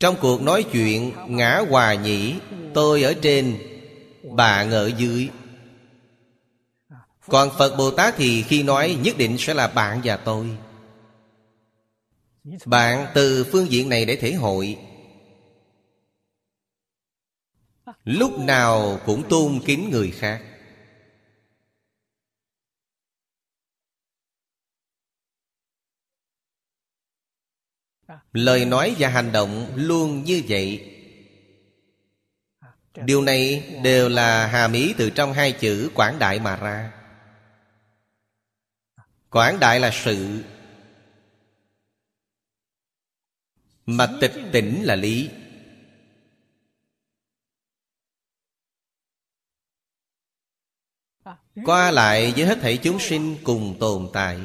Trong cuộc nói chuyện ngã hòa nhĩ, Tôi ở trên bạn ở dưới. Còn Phật Bồ Tát thì khi nói nhất định sẽ là bạn và tôi. Bạn từ phương diện này để thể hội. Lúc nào cũng tôn kính người khác. Lời nói và hành động luôn như vậy. Điều này đều là hàm ý từ trong hai chữ quảng đại mà ra. Quảng đại là sự, Mà tịch tỉnh là lý. Qua lại với hết thảy chúng sinh cùng tồn tại.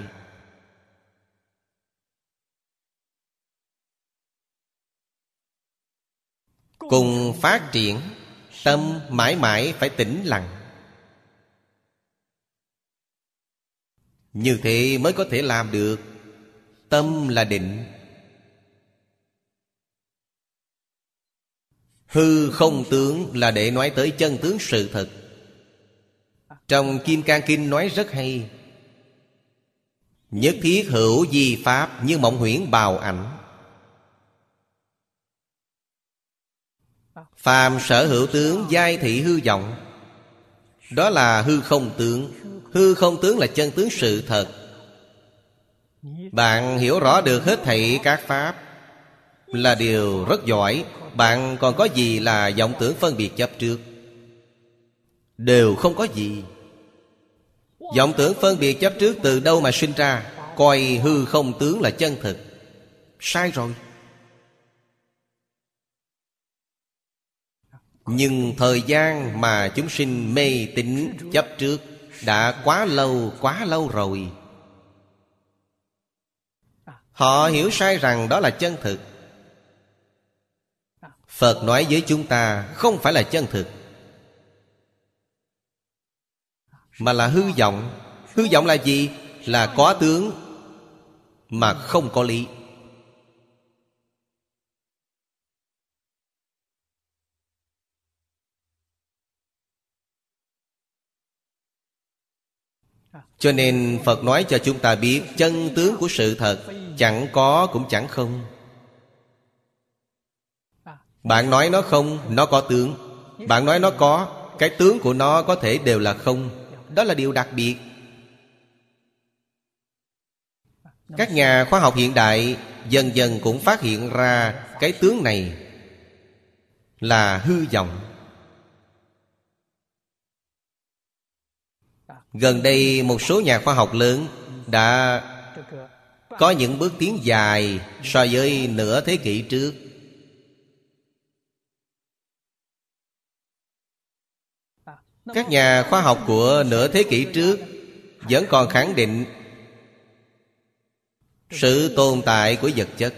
Cùng phát triển. Tâm mãi mãi phải tĩnh lặng. Như thế mới có thể làm được. Tâm là định. Hư không tướng là để nói tới chân tướng sự thật. Trong Kim Cang Kinh nói rất hay. Nhất thiết hữu di pháp như mộng huyễn bào ảnh. Phàm sở hữu tướng, giai thị hư vọng. Đó là hư không tướng. Hư không tướng là chân tướng sự thật. Bạn hiểu rõ được hết thảy các pháp Là điều rất giỏi. Bạn còn có gì là vọng tưởng phân biệt chấp trước? Đều không có gì. Vọng tưởng phân biệt chấp trước từ đâu mà sinh ra? Coi hư không tướng là chân thực. Sai rồi. Nhưng thời gian mà chúng sinh mê tín chấp trước Đã quá lâu, quá lâu rồi. Họ hiểu sai rằng đó là chân thực. Phật nói với chúng ta không phải là chân thực Mà là hư vọng. Hư vọng là gì? Là có tướng Mà không có lý. Cho nên Phật nói cho chúng ta biết, Chân tướng của sự thật Chẳng có cũng chẳng không. Bạn nói nó không, Nó có tướng. Bạn nói nó có, Cái tướng của nó có thể đều là không. Đó là điều đặc biệt. Các nhà khoa học hiện đại Dần dần cũng phát hiện ra Cái tướng này Là hư vọng. Gần đây một số nhà khoa học lớn đã có những bước tiến dài so với nửa thế kỷ trước. Các nhà khoa học của nửa thế kỷ trước Vẫn còn khẳng định Sự tồn tại của vật chất.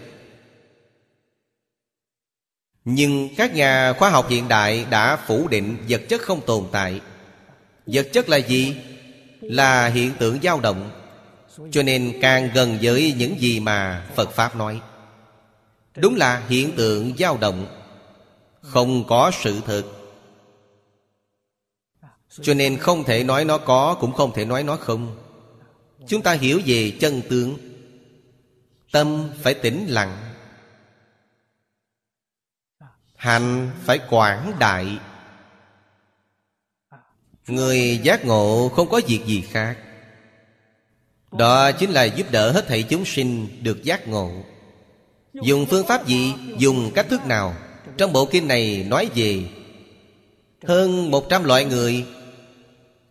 Nhưng các nhà khoa học hiện đại đã phủ định vật chất không tồn tại. Vật chất là gì? Là hiện tượng dao động, cho nên càng gần với những gì mà phật pháp nói. Đúng là hiện tượng dao động, không có sự thực. Cho nên không thể nói nó có, cũng không thể nói nó không. Chúng ta hiểu về chân tướng, tâm phải tĩnh lặng, hành phải quảng đại. Người giác ngộ không có việc gì khác. Đó chính là giúp đỡ hết thảy chúng sinh được giác ngộ. Dùng phương pháp gì? Dùng cách thức nào? Trong bộ kinh này nói về Hơn 100 loại người.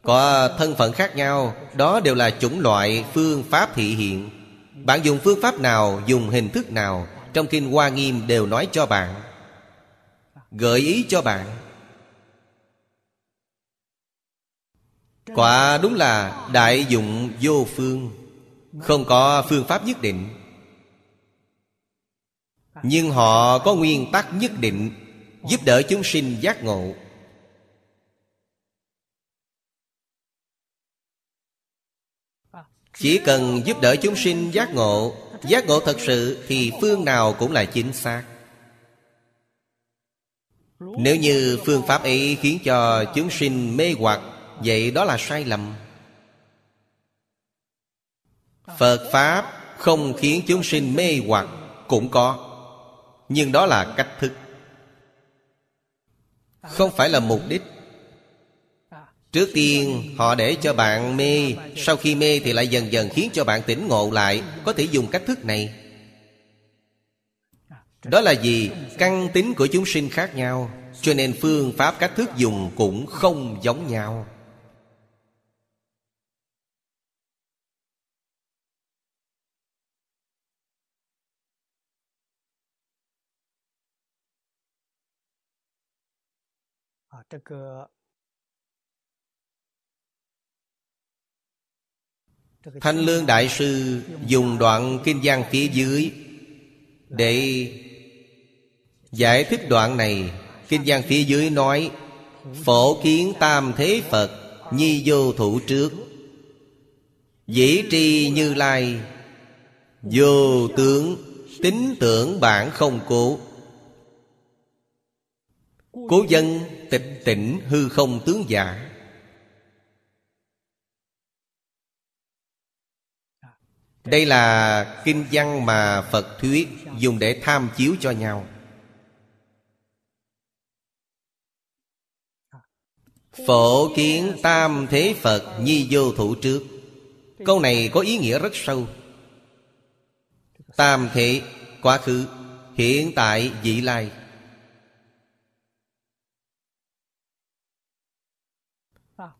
Có thân phận khác nhau, Đó đều là chủng loại phương pháp thị hiện. Bạn dùng phương pháp nào, Dùng hình thức nào? Trong kinh Hoa Nghiêm đều nói cho bạn. Gợi ý cho bạn. Quả đúng là đại dụng vô phương, Không có phương pháp nhất định. Nhưng họ có nguyên tắc nhất định, Giúp đỡ chúng sinh giác ngộ. Chỉ cần giúp đỡ chúng sinh giác ngộ Giác ngộ thật sự Thì phương nào cũng là chính xác. Nếu như phương pháp ấy khiến cho chúng sinh mê hoặc Vậy đó là sai lầm. Phật Pháp không khiến chúng sinh mê hoặc Cũng có, Nhưng đó là cách thức. Không phải là mục đích. Trước tiên, họ để cho bạn mê, Sau khi mê thì lại dần dần khiến cho bạn tỉnh ngộ lại, Có thể dùng cách thức này. Đó là gì? Căn tính của chúng sinh khác nhau, Cho nên phương pháp cách thức dùng cũng không giống nhau. Thanh Lương Đại Sư dùng đoạn Kinh văn phía dưới Để giải thích đoạn này. Kinh văn phía dưới nói Phổ kiến tam thế Phật Nhi vô thủ trước. Dĩ tri như lai Vô tướng Tính tưởng bản không cố Cố dân tịch tỉnh hư không tướng giả. Đây là kinh văn mà Phật thuyết Dùng để tham chiếu cho nhau. Phổ kiến tam thế Phật nhi vô thủ trước. Câu này có ý nghĩa rất sâu. Tam thế quá khứ, Hiện tại, vị lai.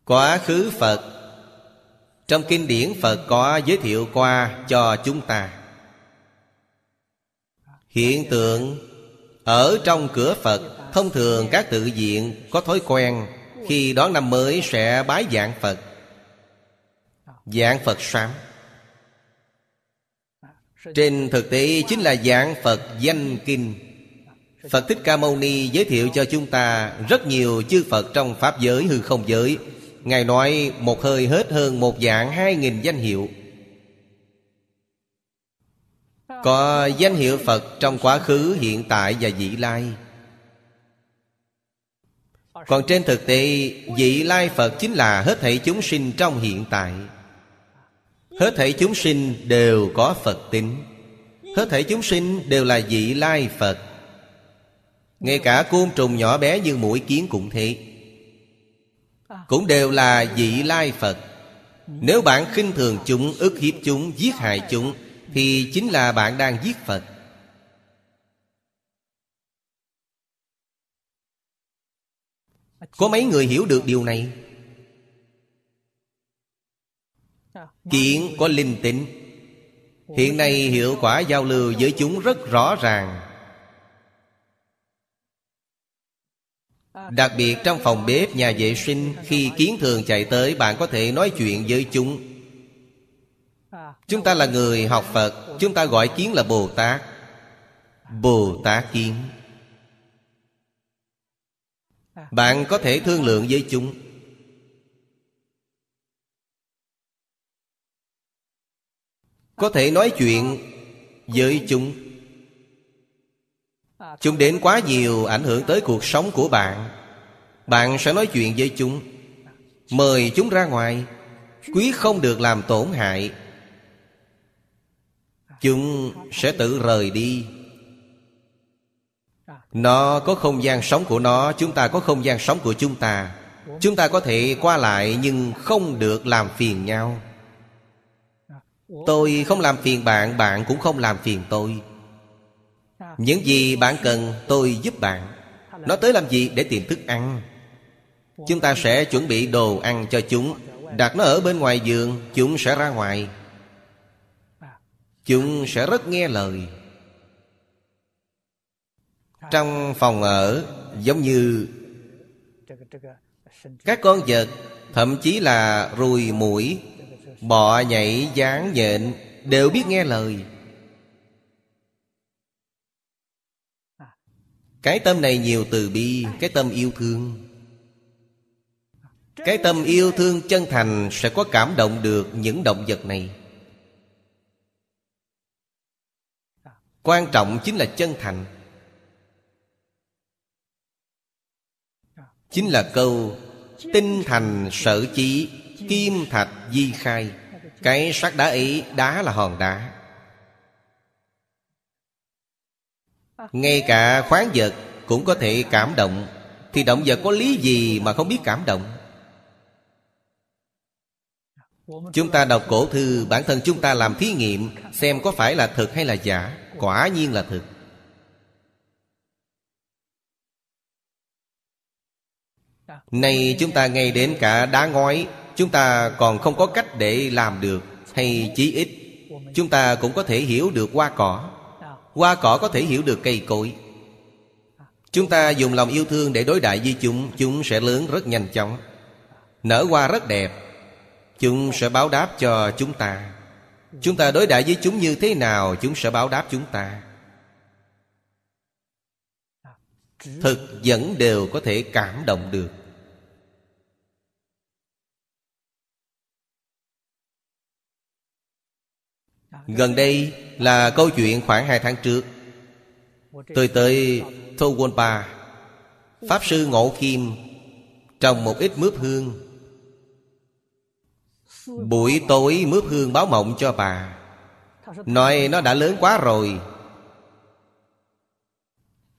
Quá khứ Phật. Trong kinh điển, Phật có giới thiệu qua cho chúng ta. Hiện tượng Ở trong cửa Phật, Thông thường các tự viện có thói quen Khi đón năm mới sẽ bái dạng Phật. Dạng Phật sám. Trên thực tế chính là dạng Phật danh kinh. Phật Thích Ca Mâu Ni giới thiệu cho chúng ta Rất nhiều chư Phật trong Pháp giới hư không giới. Ngài nói một hơi hết hơn một dạng hai nghìn danh hiệu. Có danh hiệu Phật trong quá khứ, hiện tại và vị lai. Còn trên thực tế Vị lai Phật chính là hết thảy chúng sinh trong hiện tại. Hết thảy chúng sinh đều có Phật tính. Hết thảy chúng sinh đều là vị lai Phật. Ngay cả côn trùng nhỏ bé như mũi kiến cũng thế. Cũng đều là vị lai Phật. Nếu bạn khinh thường chúng, ức hiếp chúng, giết hại chúng Thì chính là bạn đang giết Phật. Có mấy người hiểu được điều này? Kiện có linh tính. Hiện nay hiệu quả giao lưu với chúng rất rõ ràng. Đặc biệt trong phòng bếp nhà vệ sinh, Khi kiến thường chạy tới, Bạn có thể nói chuyện với chúng. Chúng ta là người học Phật, Chúng ta gọi kiến là Bồ Tát. Bồ Tát kiến. Bạn có thể thương lượng với chúng. Có thể nói chuyện với chúng. Chúng đến quá nhiều ảnh hưởng tới cuộc sống của bạn. Bạn sẽ nói chuyện với chúng. Mời chúng ra ngoài. Quý không được làm tổn hại. Chúng sẽ tự rời đi. Nó có không gian sống của nó, Chúng ta có không gian sống của chúng ta. Chúng ta có thể qua lại Nhưng không được làm phiền nhau. Tôi không làm phiền bạn Bạn cũng không làm phiền tôi. Những gì bạn cần, tôi giúp bạn. Nó tới làm gì? Để tìm thức ăn. Chúng ta sẽ chuẩn bị đồ ăn cho chúng. Đặt nó ở bên ngoài giường, Chúng sẽ ra ngoài. Chúng sẽ rất nghe lời. Trong phòng ở, Giống như Các con vật, Thậm chí là ruồi mũi Bọ nhảy, dáng nhện, Đều biết nghe lời. Cái tâm này nhiều từ bi, Cái tâm yêu thương. Cái tâm yêu thương chân thành Sẽ có cảm động được những động vật này. Quan trọng chính là chân thành. Chính là câu, Tinh thành sở chí, Kim thạch di khai. Cái sắc đá ấy Đá là hòn đá. Ngay cả khoáng vật Cũng có thể cảm động. Thì động vật có lý gì mà không biết cảm động? Chúng ta đọc cổ thư, Bản thân chúng ta làm thí nghiệm, Xem có phải là thật hay là giả. Quả nhiên là thực Nay chúng ta ngay đến cả đá ngói. Chúng ta còn không có cách để làm được, Hay chí ít. Chúng ta cũng có thể hiểu được hoa cỏ. Hoa cỏ có thể hiểu được cây cối. Chúng ta dùng lòng yêu thương để đối đại với chúng. Chúng sẽ lớn rất nhanh chóng. Nở hoa rất đẹp. Chúng sẽ báo đáp cho chúng ta. Chúng ta đối đại với chúng như thế nào Chúng sẽ báo đáp chúng ta. Thực vẫn đều có thể cảm động được. Gần đây là câu chuyện khoảng hai tháng trước Tôi tới Thô Pa, Pháp sư Ngộ Kim Trồng một ít mướp hương. Buổi tối mướp hương báo mộng cho bà. Nói, nó đã lớn quá rồi.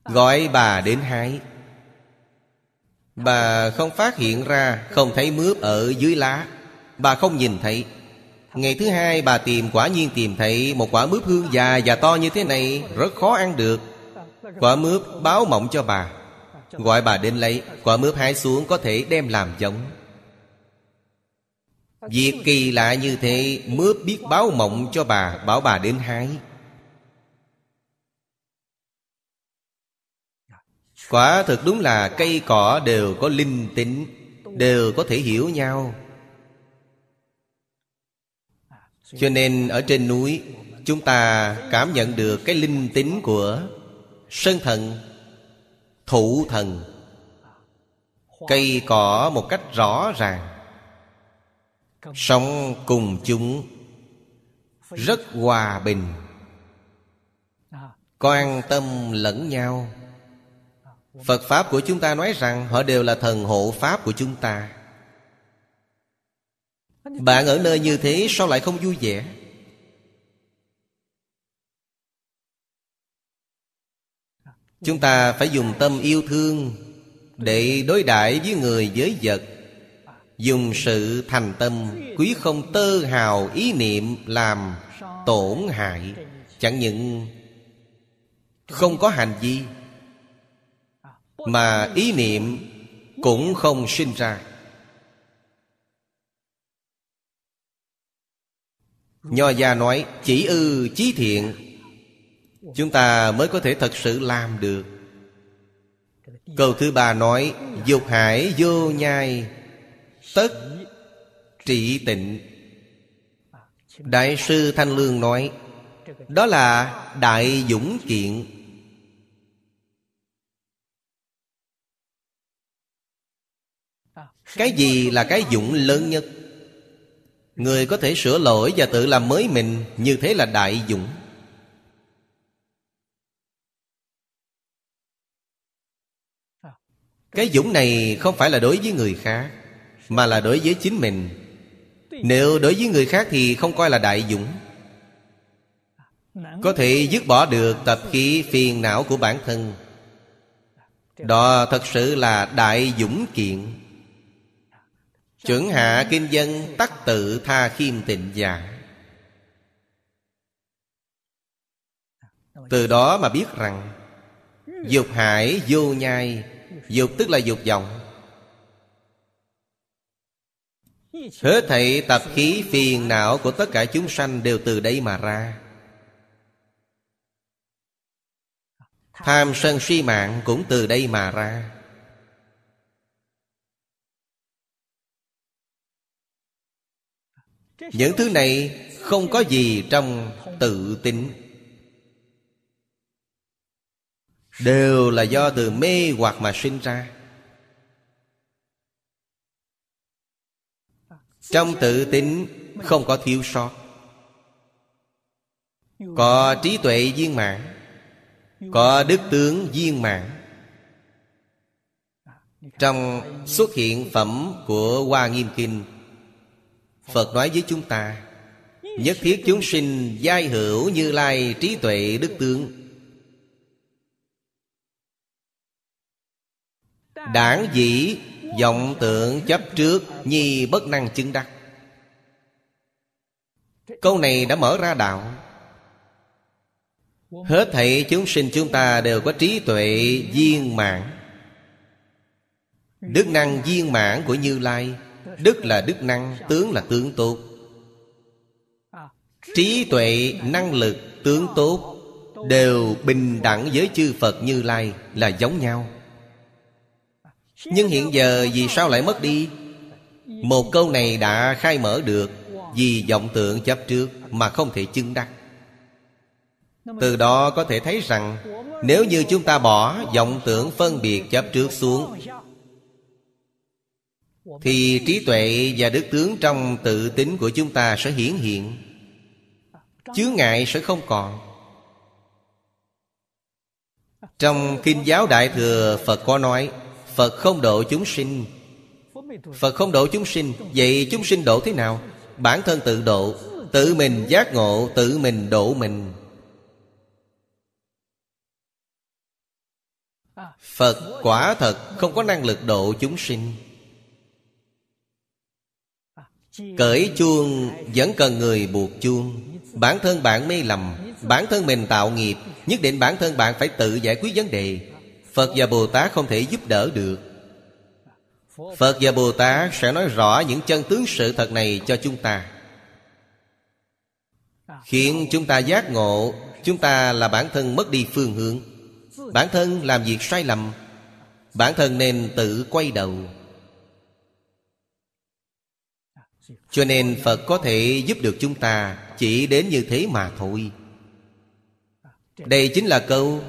Gọi bà đến hái. Bà không phát hiện ra, Không thấy mướp ở dưới lá. Bà không nhìn thấy. Ngày thứ hai bà tìm, quả nhiên tìm thấy Một quả mướp hương già và to như thế này, Rất khó ăn được. Quả mướp báo mộng cho bà. Gọi bà đến lấy, Quả mướp hái xuống có thể đem làm giống. Việc kỳ lạ như thế Mướp biết báo mộng cho bà Bảo bà đến hái. Quả thực đúng là cây cỏ đều có linh tính Đều có thể hiểu nhau. Cho nên ở trên núi Chúng ta cảm nhận được cái linh tính của Sơn thần Thụ thần. Cây cỏ một cách rõ ràng Sống cùng chúng. Rất hòa bình. Quan tâm lẫn nhau. Phật Pháp của chúng ta nói rằng Họ đều là thần hộ Pháp của chúng ta. Bạn ở nơi như thế sao lại không vui vẻ? Chúng ta phải dùng tâm yêu thương Để đối đãi với người với vật Dùng sự thành tâm, Quý không tơ hào ý niệm Làm tổn hại. Chẳng những Không có hành vi, Mà ý niệm Cũng không sinh ra. Nho gia nói, Chỉ ư chí thiện, Chúng ta mới có thể thật sự làm được. Câu thứ ba nói, Dục hải vô nhai Tất trị tịnh. Đại sư Thanh Lương nói, Đó là đại dũng kiện. Cái gì là cái dũng lớn nhất? Người có thể sửa lỗi và tự làm mới mình Như thế là đại dũng. Cái dũng này không phải là đối với người khác mà là đối với chính mình. Nếu đối với người khác thì không coi là đại dũng. Có thể dứt bỏ được tập khí phiền não của bản thân. Đó thật sự là đại dũng kiện. Chuẩn hạ kinh dân tắc tự tha khiêm tịnh giả. Từ đó mà biết rằng, dục hải vô nhai, dục tức là dục vọng. Hết thảy tập khí phiền não của tất cả chúng sanh đều từ đây mà ra. Tham sân si mạng cũng từ đây mà ra. Những thứ này không có gì trong tự tính. Đều là do từ mê hoặc mà sinh ra. Trong tự tính, không có thiếu sót. Có trí tuệ viên mãn, Có đức tướng viên mãn. Trong xuất hiện phẩm của Hoa Nghiêm Kinh, Phật nói với chúng ta, Nhất thiết chúng sinh giai hữu như lai trí tuệ đức tướng. Đảng dĩ vọng tượng chấp trước Nhi bất năng chứng đắc. Câu này đã mở ra đạo. Hết thảy chúng sinh chúng ta đều có trí tuệ viên mãn. Đức năng viên mãn của Như Lai Đức là đức năng, tướng là tướng tốt. Trí tuệ, năng lực, tướng tốt Đều bình đẳng với chư Phật Như Lai là giống nhau. Nhưng hiện giờ vì sao lại mất đi? Một câu này đã khai mở được Vì vọng tượng chấp trước mà không thể chứng đắc. Từ đó có thể thấy rằng Nếu như chúng ta bỏ vọng tưởng phân biệt chấp trước xuống, thì trí tuệ và đức tướng trong tự tính của chúng ta sẽ hiển hiện. Chướng ngại sẽ không còn. Trong kinh giáo đại thừa, phật có nói phật không độ chúng sinh. Phật không độ chúng sinh, vậy chúng sinh độ thế nào? Bản thân tự độ, tự mình giác ngộ, tự mình độ mình. Phật quả thật không có năng lực độ chúng sinh. Cởi chuông vẫn cần người buộc chuông. Bản thân bạn mê lầm, Bản thân mình tạo nghiệp, Nhất định bản thân bạn phải tự giải quyết vấn đề. Phật và Bồ Tát không thể giúp đỡ được. Phật và Bồ Tát sẽ nói rõ những chân tướng sự thật này cho chúng ta. Khiến chúng ta giác ngộ, Chúng ta là bản thân mất đi phương hướng. Bản thân làm việc sai lầm, Bản thân nên tự quay đầu. Cho nên phật có thể giúp được chúng ta chỉ đến như thế mà thôi. Đây chính là câu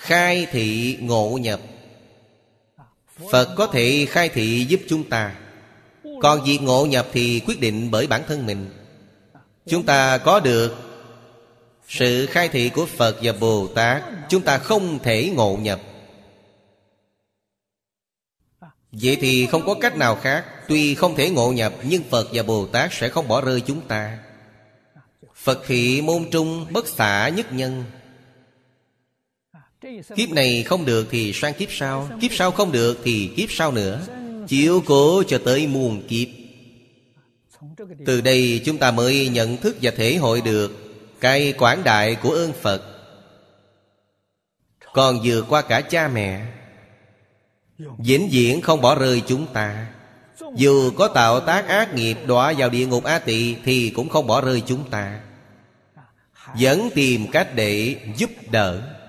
khai thị ngộ nhập. Phật có thể khai thị giúp chúng ta. Còn việc ngộ nhập thì quyết định bởi bản thân mình. Chúng ta có được sự khai thị của phật và bồ tát, chúng ta không thể ngộ nhập. Vậy thì không có cách nào khác. Tuy không thể ngộ nhập, Nhưng Phật và Bồ Tát sẽ không bỏ rơi chúng ta. Phật thị môn trung bất xả nhất nhân. Kiếp này không được thì sang kiếp sau. Kiếp sau không được thì kiếp sau nữa. Chiếu cố cho tới muôn kiếp. Từ đây chúng ta mới nhận thức và thể hội được Cái quảng đại của ơn Phật. Còn vừa qua cả cha mẹ, vĩnh viễn không bỏ rơi chúng ta. Dù có tạo tác ác nghiệp đọa vào địa ngục a tỳ thì cũng không bỏ rơi chúng ta. Vẫn tìm cách để giúp đỡ.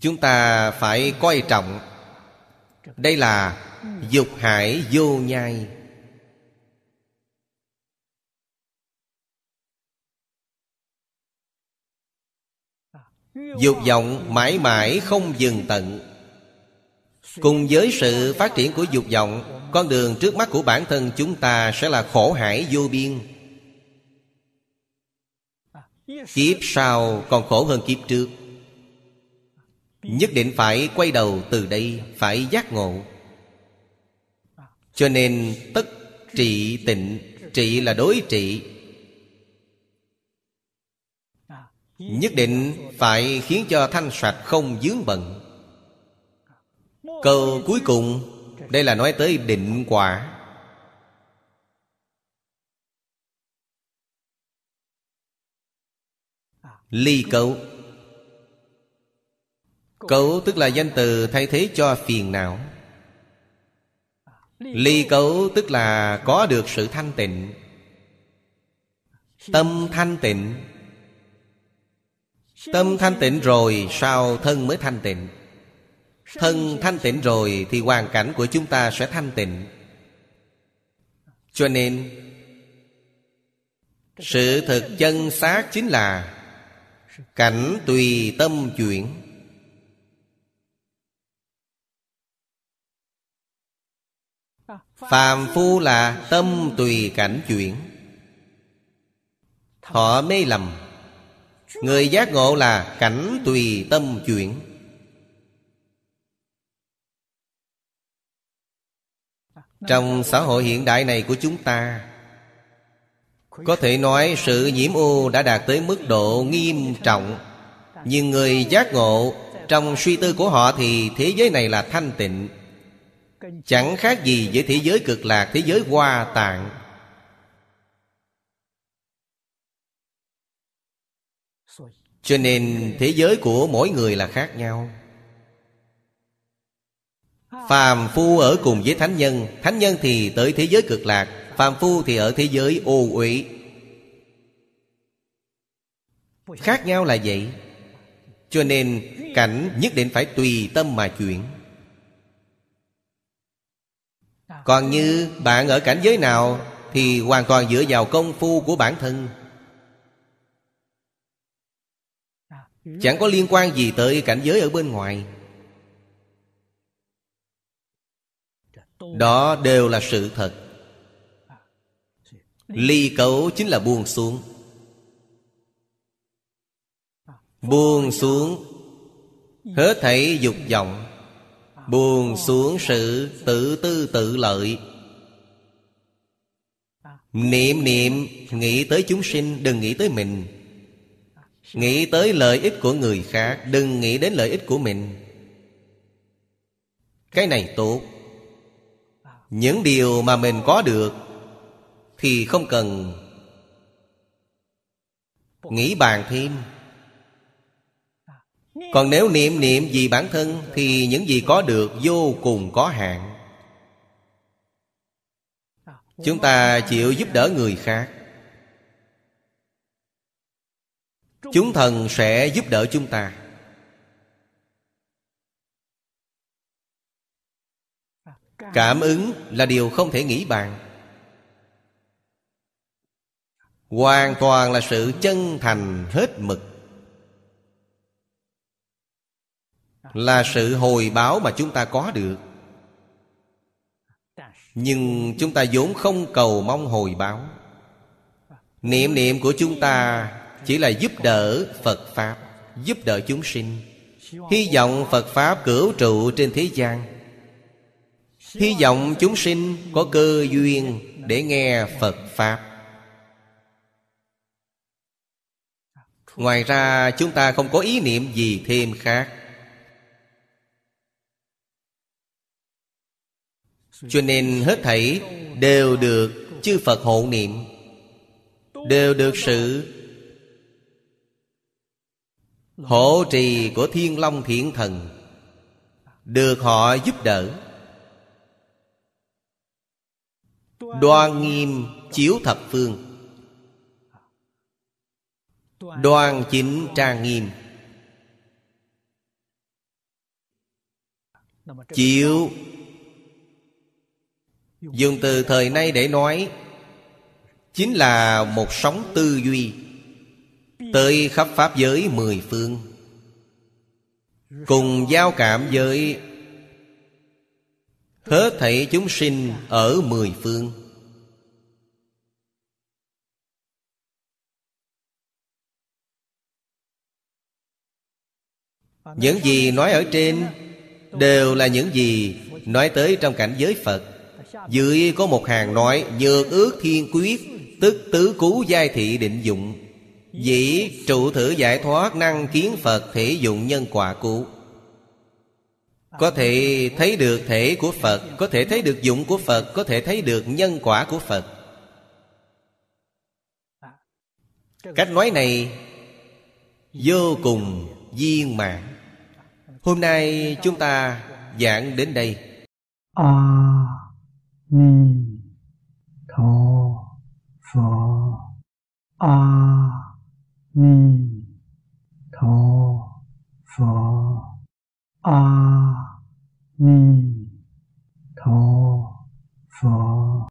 Chúng ta phải coi trọng. Đây là dục hải vô nhai. Dục vọng mãi mãi không dừng tận. Cùng với sự phát triển của dục vọng, Con đường trước mắt của bản thân chúng ta sẽ là khổ hải vô biên. Kiếp sau còn khổ hơn kiếp trước nhất định phải quay đầu từ đây, phải giác ngộ. Cho nên tất trị tịnh, trị là đối trị. Nhất định phải khiến cho thanh sạch không dướng bận. Câu cuối cùng, đây là nói tới định quả. Ly câu Cấu tức là danh từ thay thế cho phiền não. Ly cấu tức là có được sự thanh tịnh. Tâm thanh tịnh. Tâm thanh tịnh rồi sao thân mới thanh tịnh? Thân thanh tịnh rồi thì hoàn cảnh của chúng ta sẽ thanh tịnh. Cho nên, Sự thực chân xác chính là Cảnh tùy tâm chuyển. Phàm phu là tâm tùy cảnh chuyển. Họ mê lầm. Người giác ngộ là cảnh tùy tâm chuyển. Trong xã hội hiện đại này của chúng ta, Có thể nói sự nhiễm ô đã đạt tới mức độ nghiêm trọng. Nhưng người giác ngộ, Trong suy tư của họ thì thế giới này là thanh tịnh. Chẳng khác gì với thế giới cực lạc, Thế giới hoa tạng. Cho nên thế giới của mỗi người là khác nhau. Phàm phu ở cùng với thánh nhân Thánh nhân thì tới thế giới cực lạc, Phàm phu thì ở thế giới ô uỷ. Khác nhau là vậy. Cho nên cảnh nhất định phải tùy tâm mà chuyển. Còn như bạn ở cảnh giới nào Thì hoàn toàn dựa vào công phu của bản thân. Chẳng có liên quan gì tới cảnh giới ở bên ngoài. Đó đều là sự thật. Ly cấu chính là buông xuống. Buông xuống, Hết thảy dục vọng buồn xuống sự tự tư tự lợi. Niệm niệm, Nghĩ tới chúng sinh, Đừng nghĩ tới mình. Nghĩ tới lợi ích của người khác, Đừng nghĩ đến lợi ích của mình. Cái này tốt. Những điều mà mình có được Thì không cần Nghĩ bàn thêm. Còn nếu niệm niệm vì bản thân Thì những gì có được vô cùng có hạn. Chúng ta chịu giúp đỡ người khác. Chúng thần sẽ giúp đỡ chúng ta. Cảm ứng là điều không thể nghĩ bàn. Hoàn toàn là sự chân thành hết mực. Là sự hồi báo mà chúng ta có được. Nhưng chúng ta vốn không cầu mong hồi báo. Niệm niệm của chúng ta chỉ là giúp đỡ phật pháp, giúp đỡ chúng sinh. Hy vọng phật pháp cửu trụ trên thế gian. Hy vọng chúng sinh có cơ duyên để nghe phật pháp. Ngoài ra, chúng ta không có ý niệm gì thêm khác. Cho nên hết thảy đều được chư phật hộ niệm, đều được sự Hộ trì của Thiên Long Thiện Thần, Được họ giúp đỡ. Đoan nghiêm chiếu thập phương, Đoan chính trang nghiêm, Chiếu Dùng từ thời nay để nói, Chính là một sóng tư duy, Tới khắp Pháp giới mười phương. Cùng giao cảm với Hết thảy chúng sinh ở mười phương. Những gì nói ở trên Đều là những gì Nói tới trong cảnh giới Phật. Dưới có một hàng nói Nhược ước thiên quyết, Tức tứ cú giai thị định dụng. Dĩ, trụ thử giải thoát năng kiến Phật thể dụng nhân quả cũ. Có thể thấy được thể của Phật, Có thể thấy được dụng của Phật, Có thể thấy được nhân quả của Phật. Cách nói này Vô cùng viên mãn. Hôm nay chúng ta giảng đến đây. À. 弥陀佛阿弥陀佛阿弥陀佛。